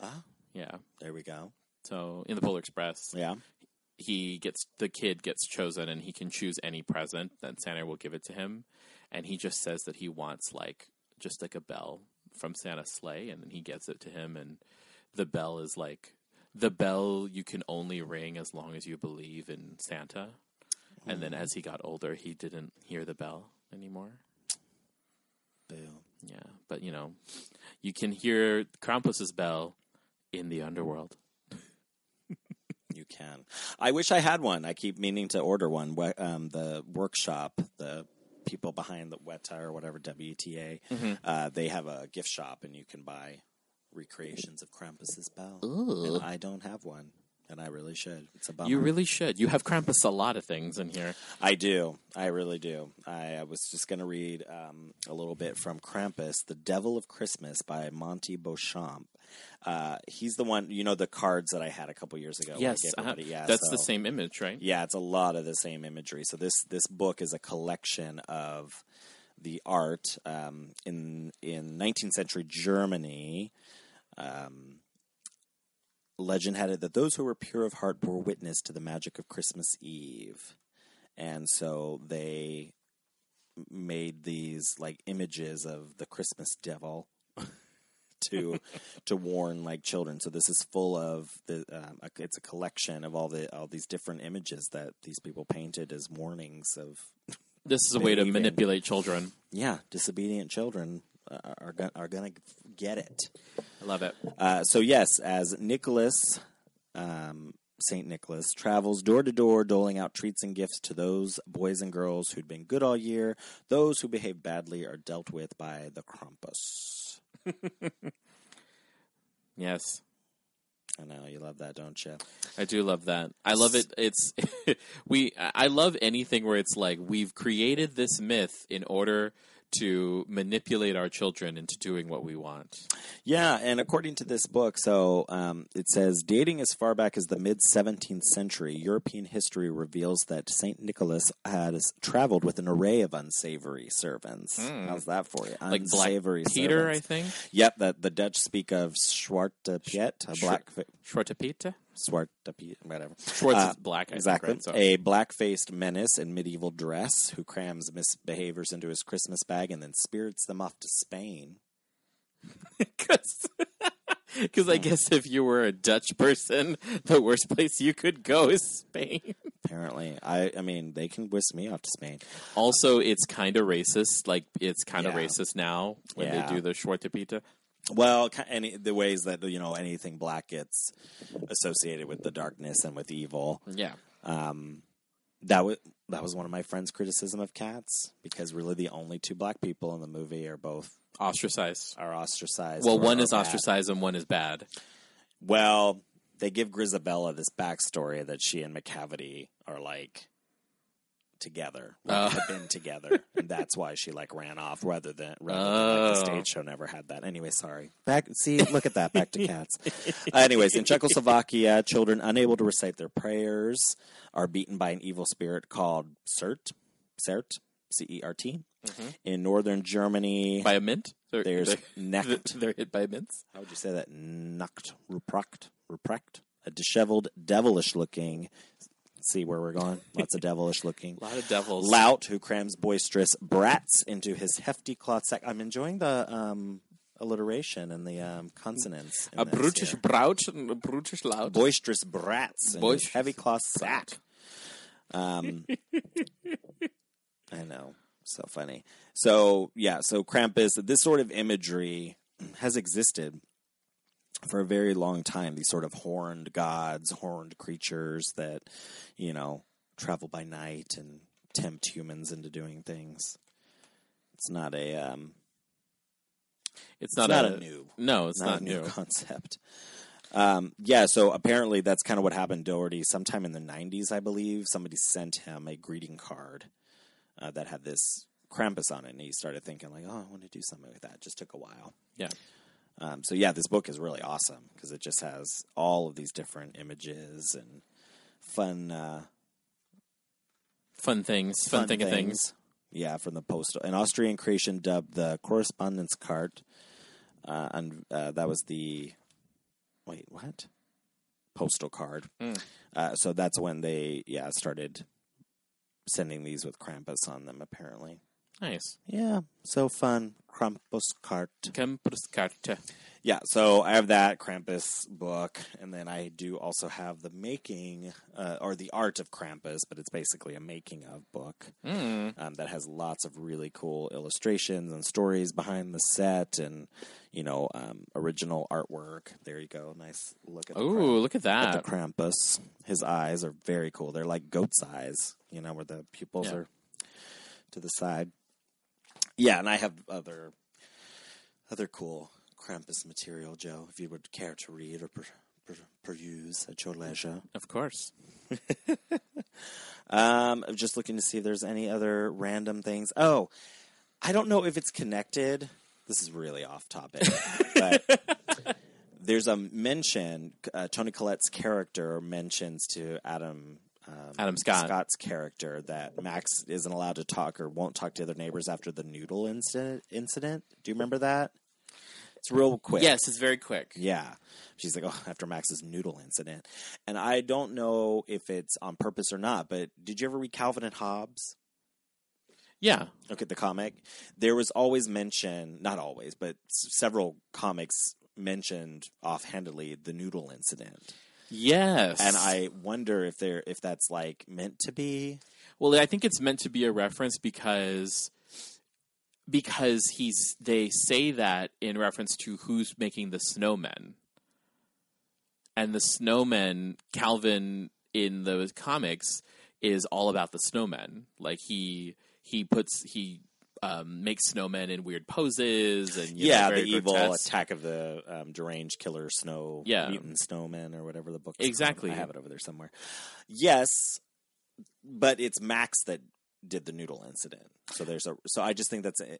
Ah. Yeah. there we go So in the Polar Express, yeah he gets the kid gets chosen and he can choose any present that Santa will give it to him, and he just says that he wants like just like a bell from Santa's sleigh, and then he gets it to him, and the bell is like the bell you can only ring as long as you believe in Santa. And then as he got older, he didn't hear the bell anymore. Boo. Yeah, but you know, you can hear Krampus's bell in the underworld. you can. I wish I had one. I keep meaning to order one. Um, the workshop, the people behind the WETA or whatever WTA, Mm-hmm. uh, they have a gift shop, and you can buy recreations of Krampus's bell. And I don't have one, and I really should. It's a bummer. You really should. You have Krampus a lot of things in here. I do. I really do. I, I was just going to read um, a little bit from Krampus, The Devil of Christmas by Monty Beauchamp. Uh, he's the one, you know, the cards that I had a couple years ago. yes, uh-huh. yeah, that's the same image, right? Yeah, it's a lot of the same imagery. So this this book is a collection of the art um, in in 19th century Germany. Um, legend had it that those who were pure of heart bore witness to the magic of Christmas Eve, and so they made these like images of the Christmas devil to to warn like children. So this is full of the um, a- it's a collection of all the all these different images that these people painted as warnings of This is a way to manipulate children. yeah disobedient children are gonna, are to get it. I love it. Uh, so yes, as Nicholas, um, Saint Nicholas travels door to door, doling out treats and gifts to those boys and girls who'd been good all year. Those who behave badly are dealt with by the Krampus. Yes. I know you love that, don't you? I do love that. I love it. It's we. I love anything where it's like we've created this myth in order to manipulate our children into doing what we want. Yeah, and according to this book, so um, it says dating as far back as the mid 17th century, European history reveals that Saint Nicholas has traveled with an array of unsavory servants. How's that for you? Like Black unsavory Peter, I think. Yep, that the Dutch speak of Zwarte Piet, a black Schwarze Peter. Zwarte whatever. Schwartz Uh, is black. I think, Exactly. right? So- A black faced menace in medieval dress who crams misbehaviors into his Christmas bag and then spirits them off to Spain. Because I guess if you were a Dutch person, the worst place you could go is Spain. Apparently, I I mean they can whisk me off to Spain. Also, it's kind of racist. Like it's kind of Yeah. racist now when Yeah. they do the Schwarze Peter. Well, any the ways that you know anything black gets associated with the darkness and with evil. Yeah. Um, that was that was one of my friends' criticism of Cats because really the only two black people in the movie are both Ostracized. are ostracized. Well, one is bad. ostracized and one is bad. Well, they give Grisabella this backstory that she and Macavity are like together, like, Oh. have been together, and that's why she like ran off rather than rather than like the Oh. stage show never had that. Anyway, sorry. Back, see, look at that. Back to cats. Uh, anyways, in Czechoslovakia, children unable to recite their prayers are beaten by an evil spirit called Cert, Cert, C E R T. In northern Germany, Mm-hmm. By a mint? They're, there's they're, Nacht. they're hit by mints? How would you say that? Nacht Ruprecht. Ruprecht. A disheveled, devilish looking. See where we're going? Lots of devilish looking. A lot of devils. Lout who crams boisterous brats into his hefty cloth sack. I'm enjoying the um, alliteration and the um, consonants. in A this brutish braut and a brutish lout. boisterous brats in his Boisterous heavy cloth sack. Um, I know, so funny. So yeah, so Krampus. This sort of imagery has existed for a very long time. These sort of horned gods, horned creatures that you know travel by night and tempt humans into doing things. It's not a um, It's it's not, not, a, a new No, it's not, not, a new new. concept. Um, yeah, so apparently that's kind of what happened. Dougherty, sometime in the '90s, I believe, somebody sent him a greeting card uh, that had this Krampus on it, and he started thinking like, "Oh, I want to do something with that." It just took a while. Yeah. Um, so yeah, this book is really awesome because it just has all of these different images and fun, uh, Fun things. Fun, thing of things. Yeah, from the postal, an Austrian creation dubbed the correspondence cart, uh, and uh, that was the wait, what? Postal card. Uh, so that's when they yeah started sending these with Krampus on them. Apparently, Nice. Yeah, so fun. Krampuskart. Krampuskarte. Yeah, so I have that Krampus book, and then I do also have the making uh, or the art of Krampus, but it's basically a making of book Mm. um, that has lots of really cool illustrations and stories behind the set, and you know, um, original artwork. There you go, nice look at. The Ooh, Kramp- look at at that. the Krampus. His eyes are very cool. They're like goat's eyes, you know, where the pupils Yeah. are to the side. Yeah, and I have other other cool Krampus material, Joe. If you would care to read or per, per, peruse at your leisure. Of course. Um, I'm just looking to see if there's any other random things. Oh, I don't know if it's connected. This is really off topic, but there's a mention. Uh, Toni Collette's character mentions to Adam. Um, Adam Scott. Scott's character that Max isn't allowed to talk or won't talk to other neighbors after the noodle incident. Incident. Do you remember that? It's real quick. Yes, it's very quick. Yeah. She's like, oh, after Max's noodle incident. And I don't know if it's on purpose or not, but did you ever read Calvin and Hobbes? Yeah. Look at the comic. There was always mention, not always, but s- several comics mentioned offhandedly the noodle incident. Yes. And I wonder if there if that's like meant to be. Well, I think it's meant to be a reference because because he's they say that in reference to who's making the snowmen. And the snowmen, Calvin in the comics is all about the snowmen. Like he he puts he um, makes snowmen in weird poses and you know, yeah, the evil grotesque. attack of the um, deranged killer snow Yeah. mutant snowman or whatever the book is called. Exactly. I have it over there somewhere. Yes, but it's Max that did the noodle incident. So there's a so I just think that's a,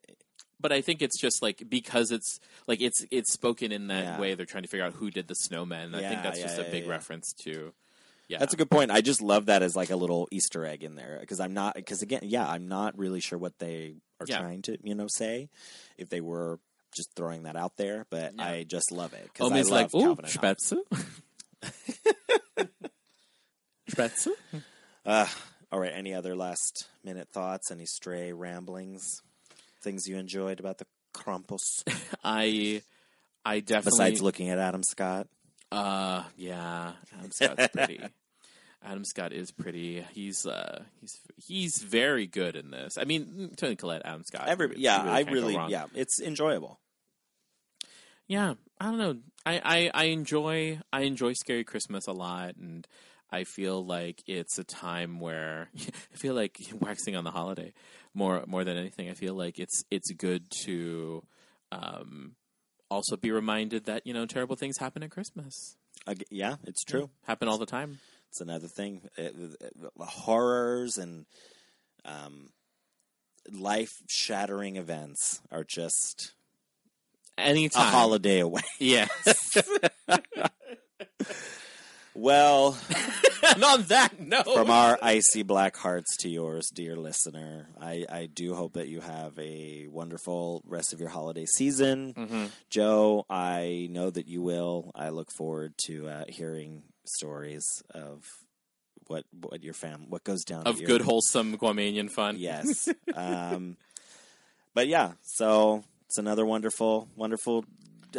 but I think it's just like because it's like it's it's spoken in that Yeah. way. They're trying to figure out who did the snowmen. I Yeah, think that's yeah, just yeah, a big yeah. reference to. Yeah, That's a good point. I just love that as like a little Easter egg in there because I'm not because again, yeah, I'm not really sure what they are Yeah. trying to you know say if they were just throwing that out there, but Yeah. I just love it because I love like, ooh, Calvin and Hobbes. Spätzle. Spätzle. Uh, all right. Any other last minute thoughts? Any stray ramblings? Things you enjoyed about the Krampus I, I definitely. besides looking at Adam Scott? uh, yeah, Adam Scott's pretty. Adam Scott is pretty. He's uh, he's he's very good in this. I mean, Toni Collette, Adam Scott. Every yeah, I really yeah, it's enjoyable. yeah i don't know I, I i enjoy i enjoy scary christmas a lot and i feel like it's a time where i feel like waxing on the holiday more more than anything i feel like it's it's good to um also be reminded that you know terrible things happen at christmas Ag- yeah, it's true. happen all the time It's another thing. It- it- horrors and um, life shattering events are just a holiday away. yes Well, and on that note from our icy black hearts to yours, dear listener, I, I do hope that you have a wonderful rest of your holiday season. Mhm. Joe, I know that you will. I look forward to uh, hearing stories of what what your fam what goes down of your- good wholesome guamanian fun Yes. um, but yeah, so it's another wonderful, wonderful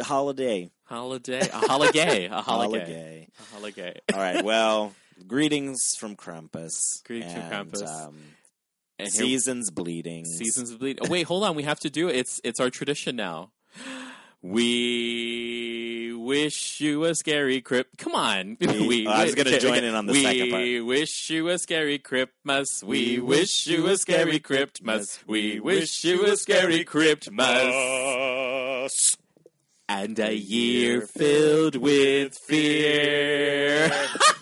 holiday. holiday a holiday a holiday a holiday All right. Well, greetings from Krampus. Greetings from Krampus. Um, And seasons bleeding. Seasons of bleed. Oh, wait, hold on. We have to do it. It's it's our tradition now. We wish you a scary crip. Come on. We- I was gonna join in on the we second part. We wish you a scary Christmas. We wish you a scary Christmas. We wish you a scary Christmas. And a year filled with fear.